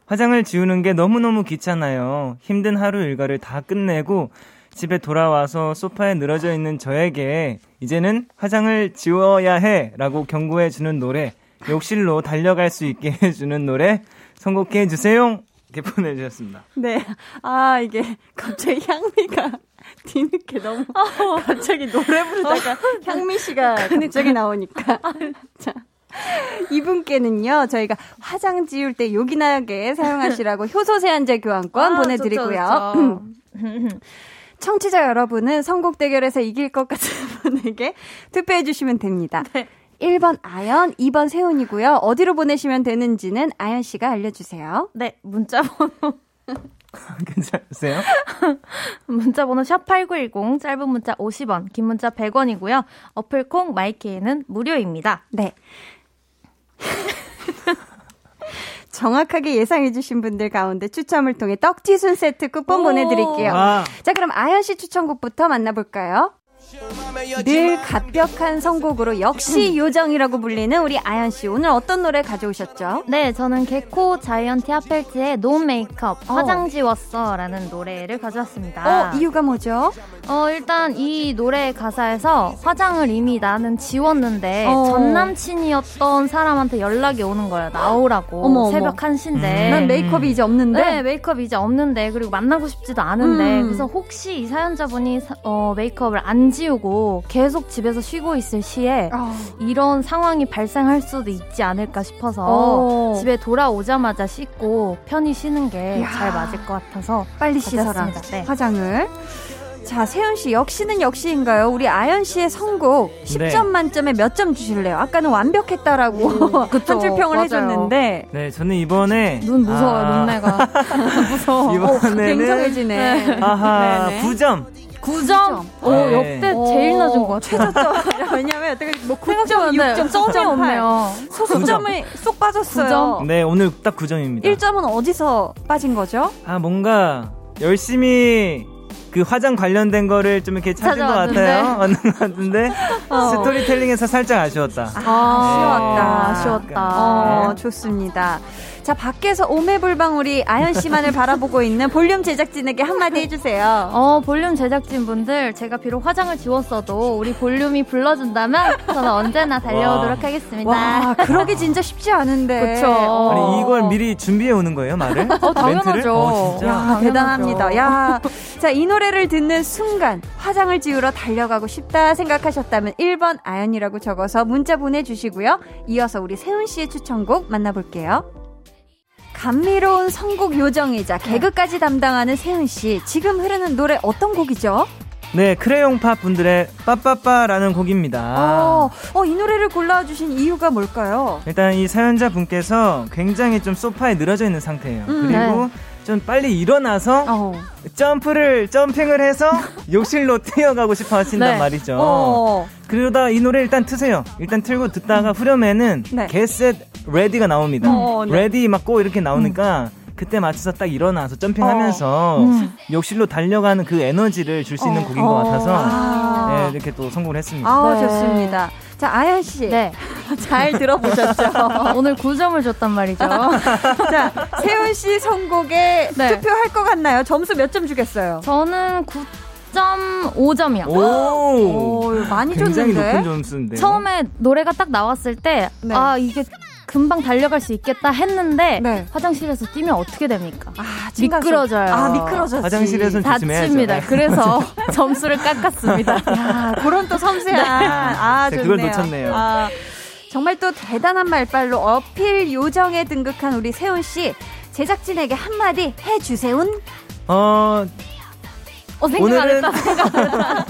화장을 지우는 게 너무너무 귀찮아요. 힘든 하루 일과를 다 끝내고 집에 돌아와서 소파에 늘어져 있는 저에게 이제는 화장을 지워야 해 라고 경고해 주는 노래, 욕실로 달려갈 수 있게 해주는 노래 선곡해 주세요. 이렇게 보내주셨습니다. 네. 아, 이게 갑자기 향미가 뒤늦게 너무 갑자기 노래 부르다가 향미 씨가 갑자기 나오니까. 자. 이분께는요, 저희가 화장 지울 때 요긴하게 사용하시라고 효소 세안제 교환권 아, 보내드리고요. 좋죠, 좋죠. 청취자 여러분은 선곡 대결에서 이길 것 같은 분에게 투표해 주시면 됩니다. 1번 아연, 2번 세훈이고요. 어디로 보내시면 되는지는 아연 씨가 알려주세요. 네, 문자 번호 괜찮으세요? 문자 번호 샵8910 짧은 문자 50원, 긴 문자 100원이고요. 어플 콩 마이케이는 무료입니다. 네. 정확하게 예상해주신 분들 가운데 추첨을 통해 떡튀순 세트 쿠폰 오. 보내드릴게요. 와. 자, 그럼 아연 씨 추천곡부터 만나볼까요? 늘 갓벽한 선곡으로 역시 요정이라고 불리는 우리 아연 씨 오늘 어떤 노래 가져오셨죠? 네, 저는 개코 자이언티 핫펠트의 no makeup 화장 지웠어라는 노래를 가져왔습니다. 어, 이유가 뭐죠? 어, 일단 이 노래 가사에서 화장을 이미 나는 지웠는데 어. 전 남친이었던 사람한테 연락이 오는 거예요. 나오라고. 어머. 새벽 1시인데. 음. 난 메이크업이 이제 없는데. 네, 메이크업 이제 없는데 그리고 만나고 싶지도 않은데 음. 그래서 혹시 이 사연자분이 사- 어, 메이크업을 안 지우고 계속 집에서 쉬고 있을 시에 아. 이런 상황이 발생할 수도 있지 않을까 싶어서 어. 집에 돌아오자마자 씻고 편히 쉬는 게 야. 잘 맞을 것 같아서 빨리 씻어라. 네. 화장을. 자, 세연 씨 역시는 역시인가요? 우리 아연 씨의 선곡 10점 만점에 몇 점 주실래요? 아까는 완벽했다라고 한줄 평을 맞아요. 해줬는데 네, 저는 이번에 눈 무서워요 아, 눈매가 무서워 이번에는 냉정해지네. 아하 네네. 9점. 9점 오 네. 역대 제일 낮은 것 같아요 최저점. 왜냐면 어떻게 뭐 9점, 생각해보는데 6점, 점이 9점, 없네요 소수점이 쏙 빠졌어요. 네, 오늘 딱 9점입니다. 1점은 어디서 빠진 거죠? 아 뭔가 열심히 그 화장 관련된 거를 좀 이렇게 찾은 것 찾아왔는데. 같아요. 맞는 것 같은데 어. 스토리텔링에서 살짝 아쉬웠다. 아쉬웠다. 아쉬웠다. 어, 좋습니다. 자, 밖에서 오매불방울이 아연 씨만을 바라보고 있는 볼륨 제작진에게 한마디 해주세요. 어, 볼륨 제작진분들, 제가 비록 화장을 지웠어도 우리 볼륨이 불러준다면 저는 언제나 달려오도록 와. 하겠습니다. 와, 그러기 진짜 쉽지 않은데. 그쵸. 어. 아니 이걸 미리 준비해 오는 거예요 말을? 어, 당연하죠. 어, 진짜. 야, 당연하죠. 대단합니다. 야. 자, 이 노래를 듣는 순간 화장을 지우러 달려가고 싶다 생각하셨다면 1번 아연이라고 적어서 문자 보내주시고요. 이어서 우리 세훈 씨의 추천곡 만나볼게요. 감미로운 선곡 요정이자 개그까지 담당하는 세훈 씨. 지금 흐르는 노래 어떤 곡이죠? 네 크레용팝 분들의 빠빠빠라는 곡입니다. 어, 어, 이 노래를 골라주신 이유가 뭘까요? 일단 이 사연자 분께서 굉장히 좀 소파에 늘어져 있는 상태예요. 음, 그리고 좀 빨리 일어나서 어. 점프를 점핑을 해서 욕실로 뛰어가고 싶어 하신단 네. 말이죠. 어. 그러다 이 노래 일단 트세요. 일단 틀고 듣다가 후렴에는 네. Get Set Ready가 나옵니다. 어, 네. Ready 맞고 이렇게 나오니까 그때 맞춰서 딱 일어나서 점핑하면서 욕실로 달려가는 그 에너지를 줄 수 있는 어. 곡인 것 같아서 아. 네, 이렇게 또 성공을 했습니다. 아, 네. 좋습니다. 자, 아연 씨. 네. 잘 들어보셨죠? 오늘 9점을 줬단 말이죠. 자, 세훈 씨 선곡에 네. 투표할 것 같나요? 점수 몇 점 주겠어요? 저는 9.5점이요. 오, 오, 많이 굉장히 줬는데. 높은 점수인데. 처음에 노래가 딱 나왔을 때, 네. 아, 이게 금방 달려갈 수 있겠다 했는데, 네. 화장실에서 뛰면 어떻게 됩니까? 아. 미끄러져요. 아, 미끄러졌지. 화장실에서는 조심해야죠. 다칩니다. 네. 그래서 점수를 깎았습니다. 야, 그런 또 섬세한. 아, 네, 좋네요. 그걸 놓쳤네요. 아, 정말 또 대단한 말빨로 어필 요정에 등극한 우리 세훈 씨. 제작진에게 한마디 해주세요. 어, 어, 생각 안 오늘은 했다.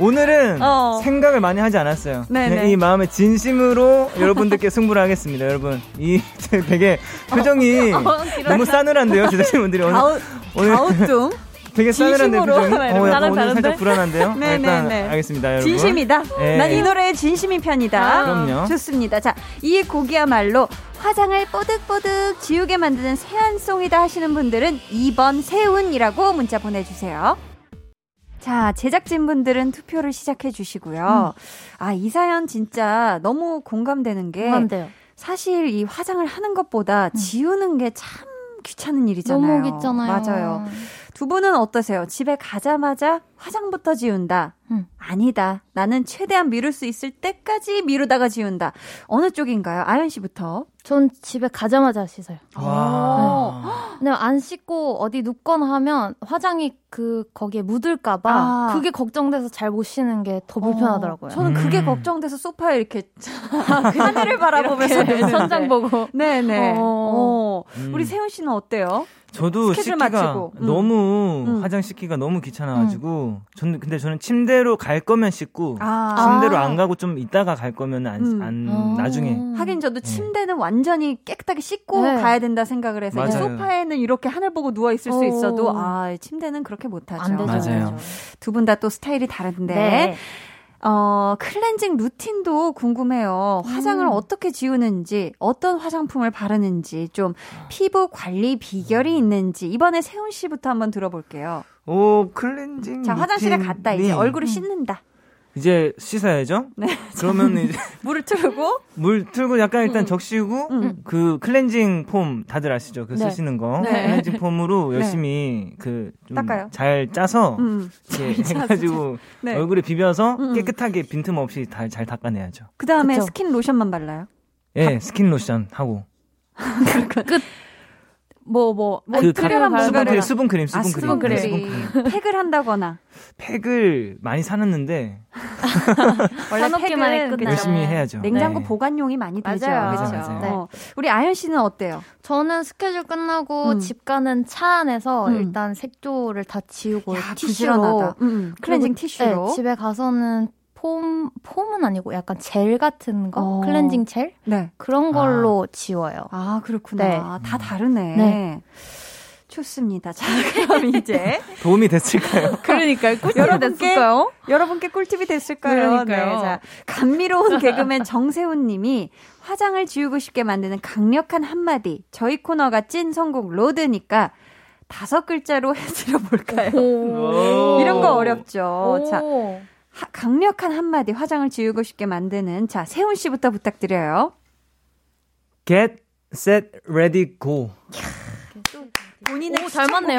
오늘은 어. 생각을 많이 하지 않았어요. 네네. 그냥 이 마음의 진심으로 여러분들께 승부를 하겠습니다, 여러분. 이 되게 표정이 어, 너무 싸늘한데요, 제작진분들이 오늘 가우, 오늘 가우뚱. 되게 싸늘한데. 표정이. 네, 어, 약간 오늘? 살짝 불안한데요. 네네네. 일단 알겠습니다, 여러분. 진심이다. 예. 난이 노래의 진심인 편이다. 그럼요. 좋습니다. 자, 이 곡이야말로 화장을 뽀득뽀득 지우게 만드는 세안송이다 하시는 분들은 2번 세운이라고 문자 보내주세요. 자, 제작진분들은 투표를 시작해 주시고요. 아, 이 사연 진짜 너무 공감되는 게 공감돼요. 사실 이 화장을 하는 것보다 지우는 게 참 귀찮은 일이잖아요. 너무 귀찮아요. 맞아요. 두 분은 어떠세요? 집에 가자마자 화장부터 지운다. 음. 아니다. 나는 최대한 미룰 수 있을 때까지 미루다가 지운다. 어느 쪽인가요? 아연 씨부터. 전 집에 가자마자 씻어요. 와. 근데 안 씻고 어디 눕거나 하면 화장이 그 거기에 묻을까봐 아. 그게 걱정돼서 잘못 쉬는 게 더 불편하더라고요. 어, 저는 그게 음. 걱정돼서 소파에 이렇게 하늘을 바라보면서 이렇게 눕는데. 천장 보고. 네네. 어. 어. 음. 우리 세훈 씨는 어때요? 저도 스케줄. 음. 너무 음. 화장 씻기가 너무 귀찮아가지고 저는 근데 저는 침대로 갈 거면 씻고 아. 침대로 아. 안 가고 좀 이따가 갈 거면 안, 음. 안 어. 나중에 하긴 저도 네. 침대는 완전히 깨끗하게 씻고 네. 가야 된다 생각을 해서 맞아요. 소파에는 이렇게 하늘 보고 누워 있을 수 어. 있어도 아 침대는 그렇게 못하죠. 맞아요. 두 분 다 또 스타일이 다른데 네. 어 클렌징 루틴도 궁금해요. 화장을 음. 어떻게 지우는지 어떤 화장품을 바르는지 좀 피부 관리 비결이 있는지 이번에 세훈 씨부터 한번 들어볼게요. 오 클렌징 자 화장실에 갔다 이제 얼굴을 씻는다. 이제 씻어야죠. 네. 그러면 이제 물을 틀고 물 틀고 약간 일단 적시고 음. 그 클렌징 폼 다들 아시죠? 그 네. 쓰시는 거 네. 클렌징 폼으로 열심히 닦아요? 그좀 잘 짜서 음. 이렇게 해가지고 네. 얼굴에 비벼서 음. 깨끗하게 빈틈 없이 다, 잘 닦아내야죠. 그 다음에. 스킨 로션만 발라요. 예, 스킨 로션 하고 뭐 뭐 뭐그 특별한 가- 뭔가를 수분 크림, 수분 아, 크림, 수분 네, 크림. 수분 크림. 팩을 한다거나 팩을 많이 사놨는데 원래 사놓기만 팩은 열심히 해야죠. 냉장고 네. 보관용이 많이 되죠. 맞아요. 그렇죠. 맞아요. 어. 우리 아연 씨는 어때요? 저는 스케줄 끝나고 음. 집 가는 차 안에서 음. 일단 색조를 다 지우고 야, 티슈로 부지런하다. 음, 클렌징 그리고, 티슈로. 네, 집에 가서는 폼 폼은 아니고 약간 젤 같은 거 어. 클렌징 젤 네. 그런 걸로 지워요. 아 그렇구나. 네. 다 다르네. 네. 좋습니다. 자 그럼 이제 도움이 됐을까요? 그러니까요. 여러분께 여러분께 꿀팁이 됐을까요? 그러니까요. 네, 자 감미로운 개그맨 정세훈 님이 화장을 지우고 싶게 만드는 강력한 한마디. 저희 코너가 찐 선곡 로드니까 다섯 글자로 해드려 볼까요? 오. 이런 거 어렵죠. 자, 오. 하- 강력한 한마디 화장을 지우고 싶게 만드는 자 세훈 씨부터 부탁드려요. Get, set, ready, go. 본인의 오, 잘 맞네요.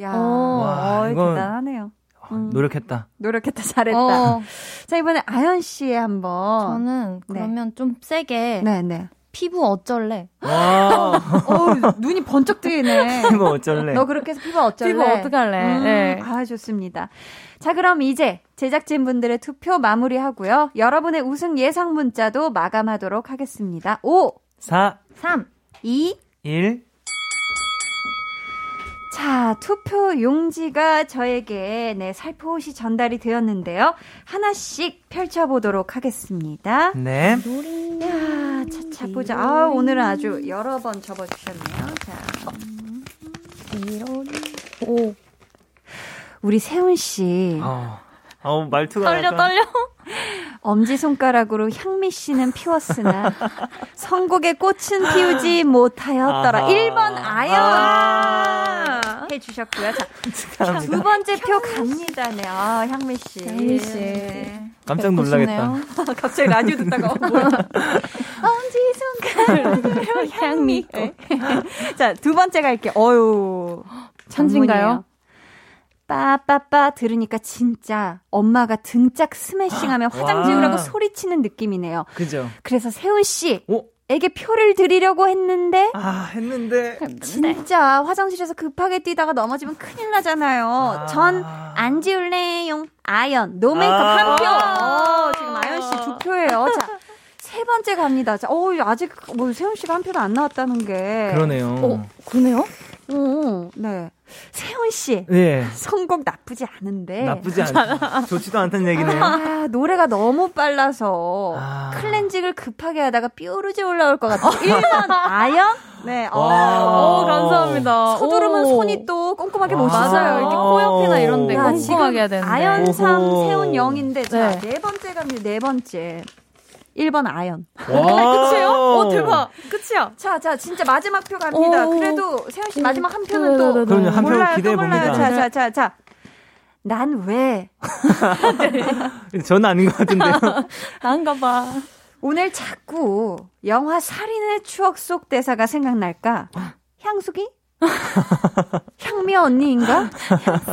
야, 오. 와, 어이, 이건- 대단하네요. 음. 노력했다. 노력했다, 잘했다. 어, 자 이번에 아연 씨의 한번. 저는 네. 그러면 좀 세게 네, 네. 피부 어쩔래? 와, 어, 눈이 번쩍 뜨이네. 이거 어쩔래? 너 그렇게 해서 피부 어쩔래? 피부 어떡할래? 음, 네. 아, 좋습니다. 자, 그럼 이제 제작진분들의 투표 마무리하고요. 여러분의 우승 예상 문자도 마감하도록 하겠습니다. 5, 4, 3. 2, 1. 자, 투표 용지가 저에게 네, 살포시 전달이 되었는데요. 하나씩 펼쳐보도록 하겠습니다. 네. 야, 차차 보자. 아, 오늘은 아주 여러 번 접어주셨네요. 자. 음. 오. 우리 세훈 씨 어, 어 말투가 떨려 약간- 떨려. 엄지 손가락으로 향미 씨는 피웠으나 선곡의 꽃은 피우지 못하였더라. 아하. 1번 아연 아. 해주셨고요. 자, 자, 두 번째 표 갑니다. 네, 아, 향미 씨. 향미 씨. 네. 깜짝 놀라겠다. 갑자기 라디오 듣다가 어, 뭐야. 엄지 손가락으로 향미. 네. 자, 두 번째 갈게요. 어유 천진가요? 빠빠빠 들으니까 진짜 엄마가 등짝 스매싱하면 화장 와. 지우라고 소리치는 느낌이네요. 그죠? 그래서 세훈 씨 오, 에게 표를 드리려고 했는데 아 했는데 진짜 화장실에서 급하게 뛰다가 넘어지면 큰일 나잖아요. 아. 전안 지울래용 아연 no makeup 아. 한 표. 어, 지금 아연 씨 두 표예요. 자. 세 번째 갑니다. 자, 어, 아직 뭐 세훈 씨가 한 표도 안 나왔다는 게. 그러네요. 어, 그러네요? 어, 네. 세훈 씨 네. 선곡 나쁘지 않은데. 나쁘지 않, 좋지도 않다는 얘기네요. 아, 노래가 너무 빨라서 아. 클렌징을 급하게 하다가 뾰루지 올라올 것 같아요. 1번 아연? 네. 어. 와. 오, 감사합니다. 서두르면 오. 손이 또 꼼꼼하게 못 와. 씻어요. 이렇게 아. 코 옆이나 이런 데 야, 꼼꼼하게 해야 되는데. 아연 3, 오호. 세훈 0인데 자, 네. 네 번째 갑니다. 네 번째. 1번 아연. 끝이에요? 오, 대박. 끝이야. 자, 자, 진짜 마지막 표 갑니다. 오. 그래도 세훈 씨 마지막 한 표는 또 네네네. 그럼요, 한표 몰라요, 또 기대해 몰라요. 봅니다. 자, 자, 자, 자. 난왜 저는 아닌 것 같은데요. 난가 봐. 오늘 자꾸 영화 살인의 추억 속 대사가 생각날까? 향수기? 향미 언니인가?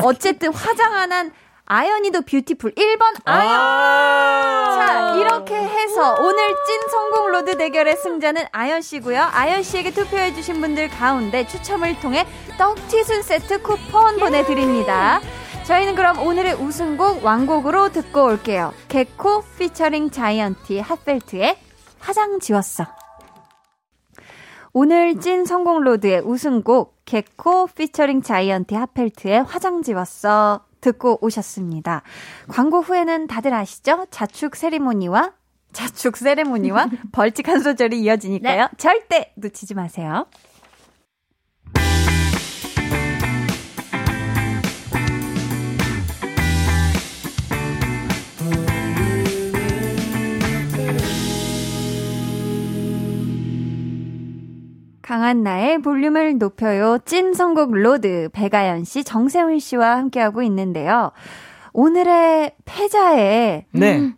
어쨌든 화장 안한 아연이도 beautiful 1번 아연. 자, 이렇게 해서 오늘 찐 선곡 로드 대결의 승자는 아연 씨고요. 아연 씨에게 투표해 주신 분들 가운데 추첨을 통해 떡튀순 세트 쿠폰 보내 드립니다. 저희는 그럼 오늘의 우승곡 완곡으로 듣고 올게요. 개코 피처링 자이언티 핫펠트의 화장 지웠어. 오늘 찐 선곡 로드의 우승곡 개코 피처링 자이언티 핫펠트의 화장 지웠어 듣고 오셨습니다. 광고 후에는 다들 아시죠? 자축 세리모니와 자축 세레모니와 벌칙 한 소절이 이어지니까요. 절대 놓치지 마세요. 강한나의 볼륨을 높여요. 찐 선곡 로드 배가연 씨, 정세훈 씨와 함께하고 있는데요. 오늘의 패자의 네.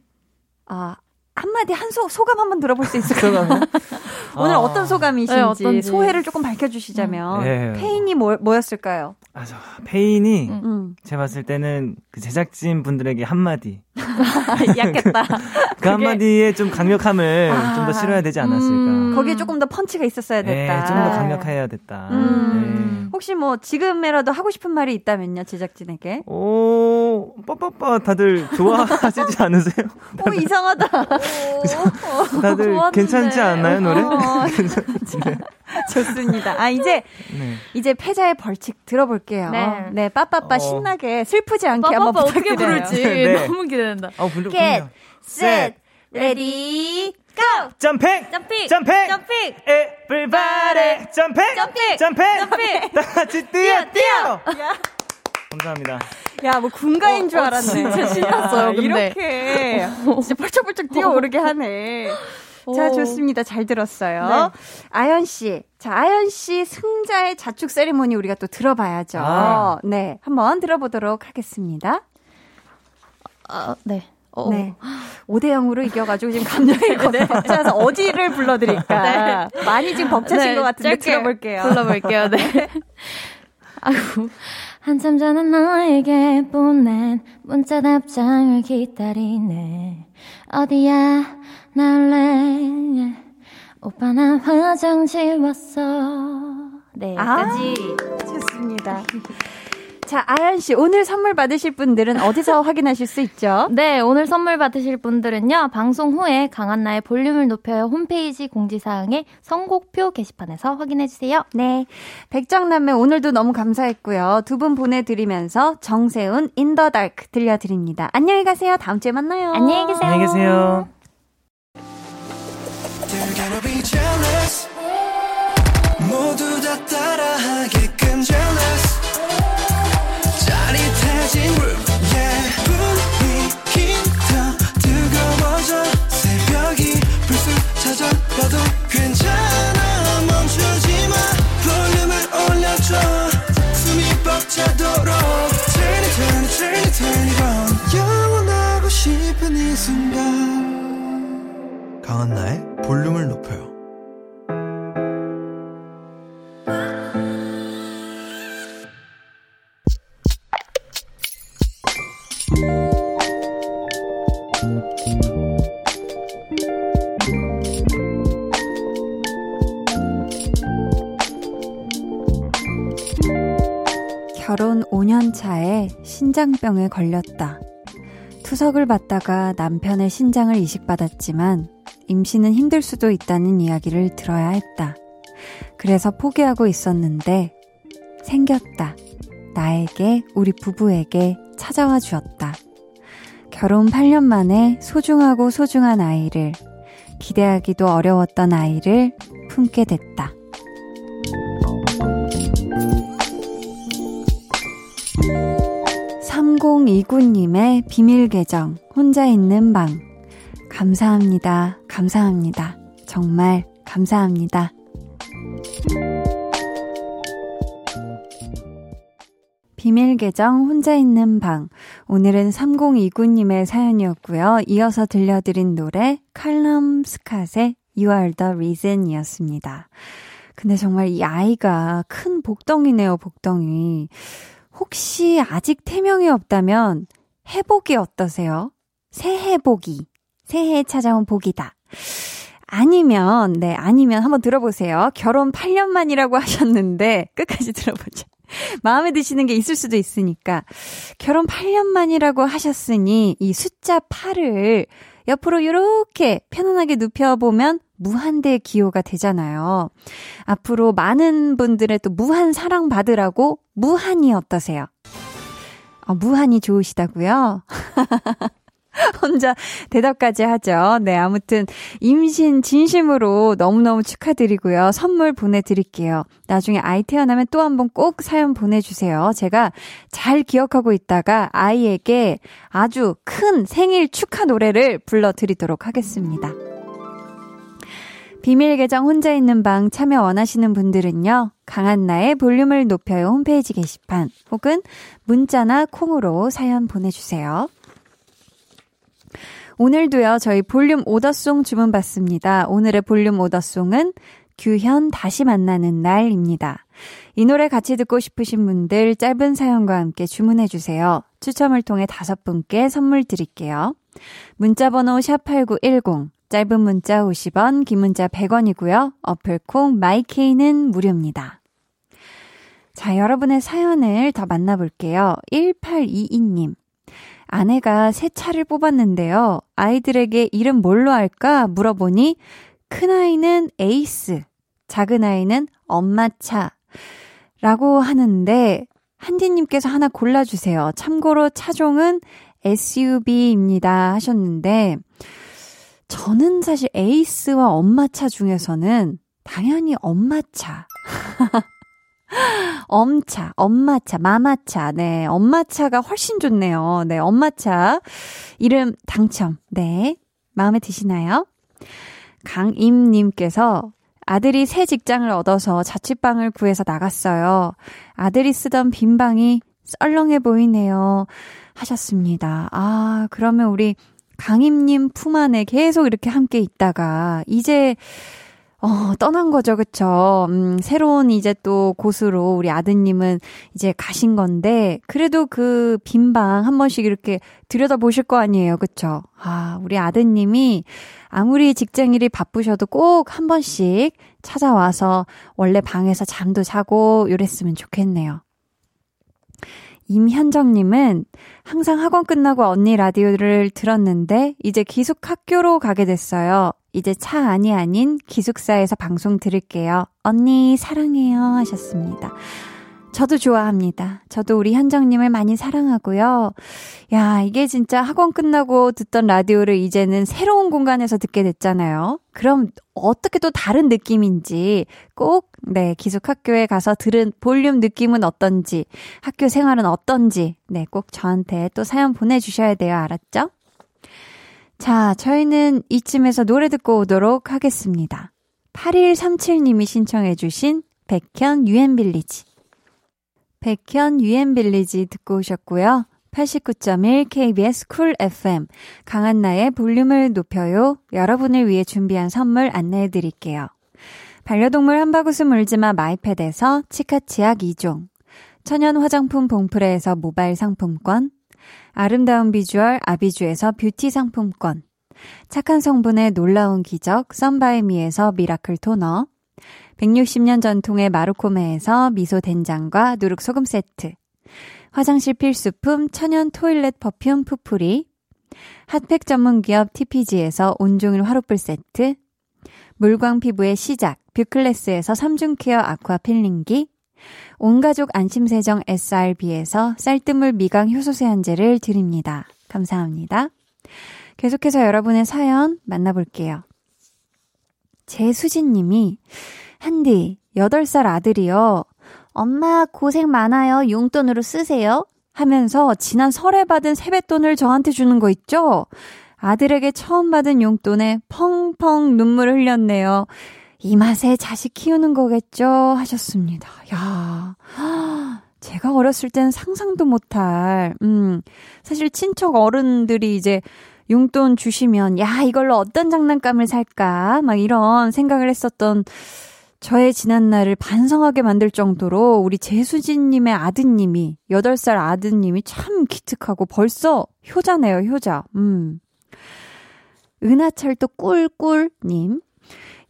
아, 한마디 한 소, 소감 한번 들어볼 수 있을까요? 오늘 아. 어떤 소감이신지 네, 어떤지. 소회를 조금 밝혀주시자면 네. 페인이 뭐, 뭐였을까요? 아, 저, 페인이 음. 제가 봤을 때는 그 제작진 분들에게 한마디. 약했다. 그 한마디에 좀 강력함을 아. 좀더 실어야 되지 않았을까. 음. 거기에 조금 더 펀치가 있었어야 됐다. 네, 좀더 강력해야 됐다. 음. 네. 혹시 뭐 지금이라도 하고 싶은 말이 있다면요, 제작진에게? 오, 빠빠빠 다들 좋아하시지 않으세요? 오, 이상하다. 다들 좋았는데. 괜찮지 않나요, 노래? 어, 네. 좋습니다. 아, 이제, 네. 이제 패자의 벌칙 들어볼게요. 네. 네, 빠빠빠 어. 신나게 슬프지 않게 한번 빠빠빠 어떻게 부탁드려요. 부를지 네. 너무 기대된다. 아, 분들 Get, 분들. set, ready, go! 점핑! 점핑! 점핑! 점핑! Everybody! 점핑! 점핑! 점핑! 점핑! 다 같이 뛰어, 뛰어! 감사합니다. 야, 뭐 군가인 줄 어, 어, 알았네. 진짜 신났어요, 근데. 이렇게 진짜 펄쩍펄쩍 뛰어오르게 하네. 자, 오. 좋습니다. 잘 들었어요. 네. 아연 씨. 자, 아연 씨 승자의 자축 세리머니 우리가 또 들어봐야죠. 아. 네. 한번 들어보도록 하겠습니다. 아, 네. 어. 네. 5대 0으로 이겨가지고 지금 감정이 네. 벅차서 어디를 불러드릴까. 많이 지금 벅차신 네, 것 같은데 들어볼게요. 불러볼게요. 네. 아이고. 한참 전에 너에게 보낸 문자 답장을 기다리네. 어디야, 나올래. 오빠 나 화장 지웠어. 네, 아. 좋습니다. 자, 아연 씨, 오늘 선물 받으실 분들은 어디서 확인하실 수 있죠? 네, 오늘 선물 받으실 분들은요, 방송 후에 강한나의 볼륨을 높여요 홈페이지 공지사항의 선곡표 게시판에서 확인해주세요. 네. 백정남매 오늘도 너무 감사했고요. 두 분 보내드리면서 정세훈 인더 달크 들려드립니다. 안녕히 가세요. 다음 주에 만나요. 안녕히 계세요. 안녕히 계세요. 강한나의 볼륨을 높여요. 결혼 5년 차에 신장병에 걸렸다. 투석을 받다가 남편의 신장을 이식받았지만 임신은 힘들 수도 있다는 이야기를 들어야 했다. 그래서 포기하고 있었는데 생겼다. 나에게, 우리 부부에게 찾아와 주었다. 결혼 8년 만에 소중하고 소중한 아이를, 기대하기도 어려웠던 아이를 품게 됐다. 3029님의 비밀 계정, 혼자 있는 방. 감사합니다. 감사합니다. 정말 감사합니다. 비밀 계정 혼자 있는 방. 오늘은 3029님의 사연이었고요. 이어서 들려드린 노래 칼럼 스캇의 You Are the Reason 이었습니다. 근데 정말 이 아이가 큰 복덩이네요, 복덩이. 혹시 아직 태명이 없다면 해복이 어떠세요? 새해 복이. 새해에 찾아온 복이다. 아니면, 네, 아니면 한번 들어보세요. 결혼 8년 만이라고 하셨는데, 끝까지 들어보죠. 마음에 드시는 게 있을 수도 있으니까. 결혼 8년 만이라고 하셨으니, 이 숫자 8을 옆으로 이렇게 편안하게 눕혀보면 무한대 기호가 되잖아요. 앞으로 많은 분들의 또 무한 사랑 받으라고 무한이 어떠세요? 어, 무한이 좋으시다고요? 혼자 대답까지 하죠. 네, 아무튼 임신 진심으로 너무너무 축하드리고요. 선물 보내드릴게요. 나중에 아이 태어나면 또 한번 꼭 사연 보내주세요. 제가 잘 기억하고 있다가 아이에게 아주 큰 생일 축하 노래를 불러드리도록 하겠습니다. 비밀 계정 혼자 있는 방 참여 원하시는 분들은요. 강한나의 볼륨을 높여요 홈페이지 게시판 혹은 문자나 콩으로 사연 보내주세요. 오늘도요, 저희 볼륨 오더송 주문 받습니다. 오늘의 볼륨 오더송은 규현 다시 만나는 날입니다. 이 노래 같이 듣고 싶으신 분들 짧은 사연과 함께 주문해주세요. 추첨을 통해 다섯 분께 선물 드릴게요. 문자번호 샵8910, 짧은 문자 50원, 긴 문자 100원이고요. 어플콩 마이케이는 무료입니다. 자, 여러분의 사연을 더 만나볼게요. 1822님. 아내가 새 차를 뽑았는데요. 아이들에게 이름 뭘로 할까 물어보니 큰아이는 에이스, 작은아이는 엄마차. 라고 하는데 한디님께서 하나 골라주세요. 참고로 차종은 SUV입니다 하셨는데 저는 사실 에이스와 엄마차 중에서는 당연히 엄마차. 엄차, 엄마차, 마마차. 네, 엄마차가 훨씬 좋네요. 네, 엄마차. 이름 당첨. 네. 마음에 드시나요? 강임님께서 아들이 새 직장을 얻어서 자취방을 구해서 나갔어요. 아들이 쓰던 빈 방이 썰렁해 보이네요. 하셨습니다. 아, 그러면 우리 강임님 품 안에 계속 이렇게 함께 있다가, 이제 어, 떠난 거죠, 그쵸? 음, 새로운 이제 또 곳으로 우리 아드님은 이제 가신 건데, 그래도 그 빈방 한 번씩 이렇게 들여다 보실 거 아니에요, 그쵸? 아, 우리 아드님이 아무리 직장일이 바쁘셔도 꼭 한 번씩 찾아와서 원래 방에서 잠도 자고 이랬으면 좋겠네요. 임현정님은 항상 학원 끝나고 언니 라디오를 들었는데 이제 기숙 학교로 가게 됐어요. 이제 차 안이 아닌 기숙사에서 방송 들을게요. 언니 사랑해요 하셨습니다. 저도 좋아합니다. 저도 우리 현정님을 많이 사랑하고요. 야, 이게 진짜 학원 끝나고 듣던 라디오를 이제는 새로운 공간에서 듣게 됐잖아요. 그럼 어떻게 또 다른 느낌인지 꼭, 네, 기숙학교에 가서 들은 볼륨 느낌은 어떤지, 학교 생활은 어떤지, 네, 꼭 저한테 또 사연 보내주셔야 돼요. 알았죠? 자, 저희는 이쯤에서 노래 듣고 오도록 하겠습니다. 8137님이 신청해주신 백현 유엔빌리지. 백현 유엔빌리지 듣고 오셨고요. 89.1 KBS 쿨 FM 강한나의 볼륨을 높여요. 여러분을 위해 준비한 선물 안내해 드릴게요. 반려동물 한바구스 물지마 마이패드에서 치카치약 2종 천연 화장품 봉프레에서 모바일 상품권 아름다운 비주얼 아비주에서 뷰티 상품권. 착한 성분의 놀라운 기적 썬바이미에서 미라클 토너. 160년 전통의 마루코메에서 미소 된장과 누룩 소금 세트. 화장실 필수품 천연 toilet perfume 푸풀이 핫팩 전문 기업 TPG에서 온종일 화롯불 세트. 물광 피부의 시작 뷰클래스에서 3중 케어 아쿠아 필링기 온가족 안심세정 SRB에서 쌀뜨물 미강 효소 세안제를 드립니다. 감사합니다. 계속해서 여러분의 사연 만나볼게요. 제수진 님이 한디 8살 아들이요. 엄마 고생 많아요. 용돈으로 쓰세요. 하면서 지난 설에 받은 세뱃돈을 저한테 주는 거 있죠? 아들에게 처음 받은 용돈에 펑펑 눈물을 흘렸네요. 이 맛에 자식 키우는 거겠죠? 하셨습니다. 야 제가 어렸을 땐 상상도 못할, 음, 사실 친척 어른들이 이제 용돈 주시면, 야, 이걸로 어떤 장난감을 살까? 막 이런 생각을 했었던 저의 지난 날을 반성하게 만들 정도로 우리 재수진님의 아드님이, 8살 아드님이 참 기특하고 벌써 효자네요, 효자. 음. 은하철도 꿀꿀님.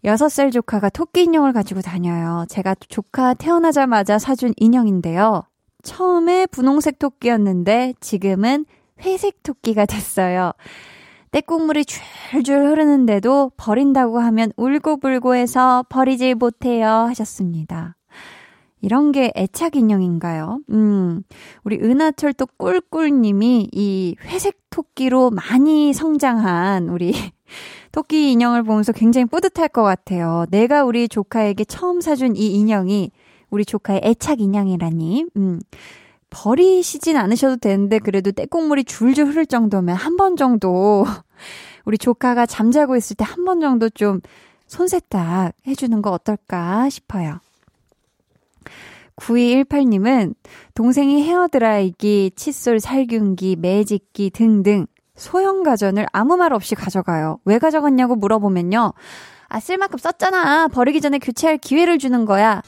6살 조카가 토끼 인형을 가지고 다녀요. 제가 조카 태어나자마자 사준 인형인데요. 처음에 분홍색 토끼였는데 지금은 회색 토끼가 됐어요. 때국물이 줄줄 흐르는데도 버린다고 하면 울고불고 해서 버리질 못해요 하셨습니다. 이런 게 애착 인형인가요? 음, 우리 은하철도 꿀꿀님이 이 회색 토끼로 많이 성장한 우리 토끼 인형을 보면서 굉장히 뿌듯할 것 같아요. 내가 우리 조카에게 처음 사준 이 인형이 우리 조카의 애착 인형이라니. 음. 버리시진 않으셔도 되는데 그래도 떼국물이 줄줄 흐를 정도면 한 번 정도 우리 조카가 잠자고 있을 때 한 번 정도 좀 손세탁 해주는 거 어떨까 싶어요. 9218님은 동생이 헤어드라이기, 칫솔 살균기, 매직기 등등 소형 가전을 아무 말 없이 가져가요. 왜 가져갔냐고 물어보면요. 아, 쓸 만큼 썼잖아. 버리기 전에 교체할 기회를 주는 거야.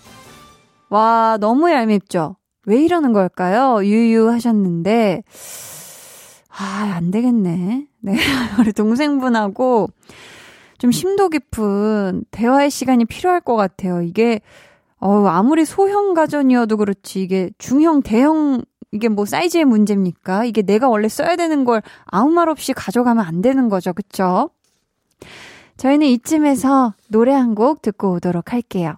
와, 너무 얄밉죠? 왜 이러는 걸까요? 유유하셨는데, 아, 안 되겠네. 네. 우리 동생분하고 좀 심도 깊은 대화의 시간이 필요할 것 같아요. 이게, 어 아무리 소형 가전이어도 그렇지, 이게 중형, 대형, 이게 뭐 사이즈의 문제입니까? 이게 내가 원래 써야 되는 걸 아무 말 없이 가져가면 안 되는 거죠. 그쵸? 저희는 이쯤에서 노래 한 곡 듣고 오도록 할게요.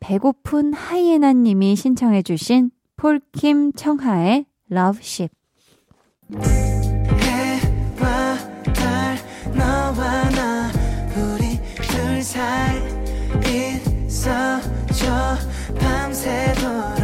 배고픈 하이에나 님이 신청해 주신 폴킴 청하의 Love Ship. 밤새도록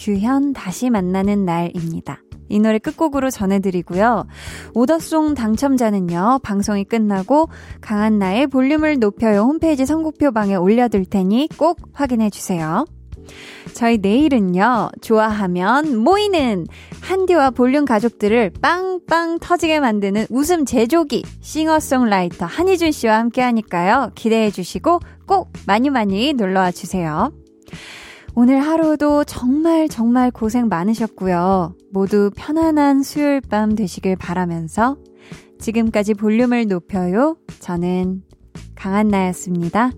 규현 다시 만나는 날입니다. 이 노래 끝곡으로 전해드리고요. 오더송 당첨자는요, 방송이 끝나고 강한나의 볼륨을 높여요 홈페이지 선곡표 방에 올려둘 테니 꼭 확인해주세요. 저희 내일은요, 좋아하면 모이는 한디와 볼륨 가족들을 빵빵 터지게 만드는 웃음 제조기 싱어송라이터 한희준 씨와 함께 하니까요. 기대해 주시고 꼭 많이 많이 놀러와 주세요. 오늘 하루도 정말 정말 고생 많으셨고요. 모두 편안한 수요일 밤 되시길 바라면서 지금까지 볼륨을 높여요. 저는 강한나였습니다.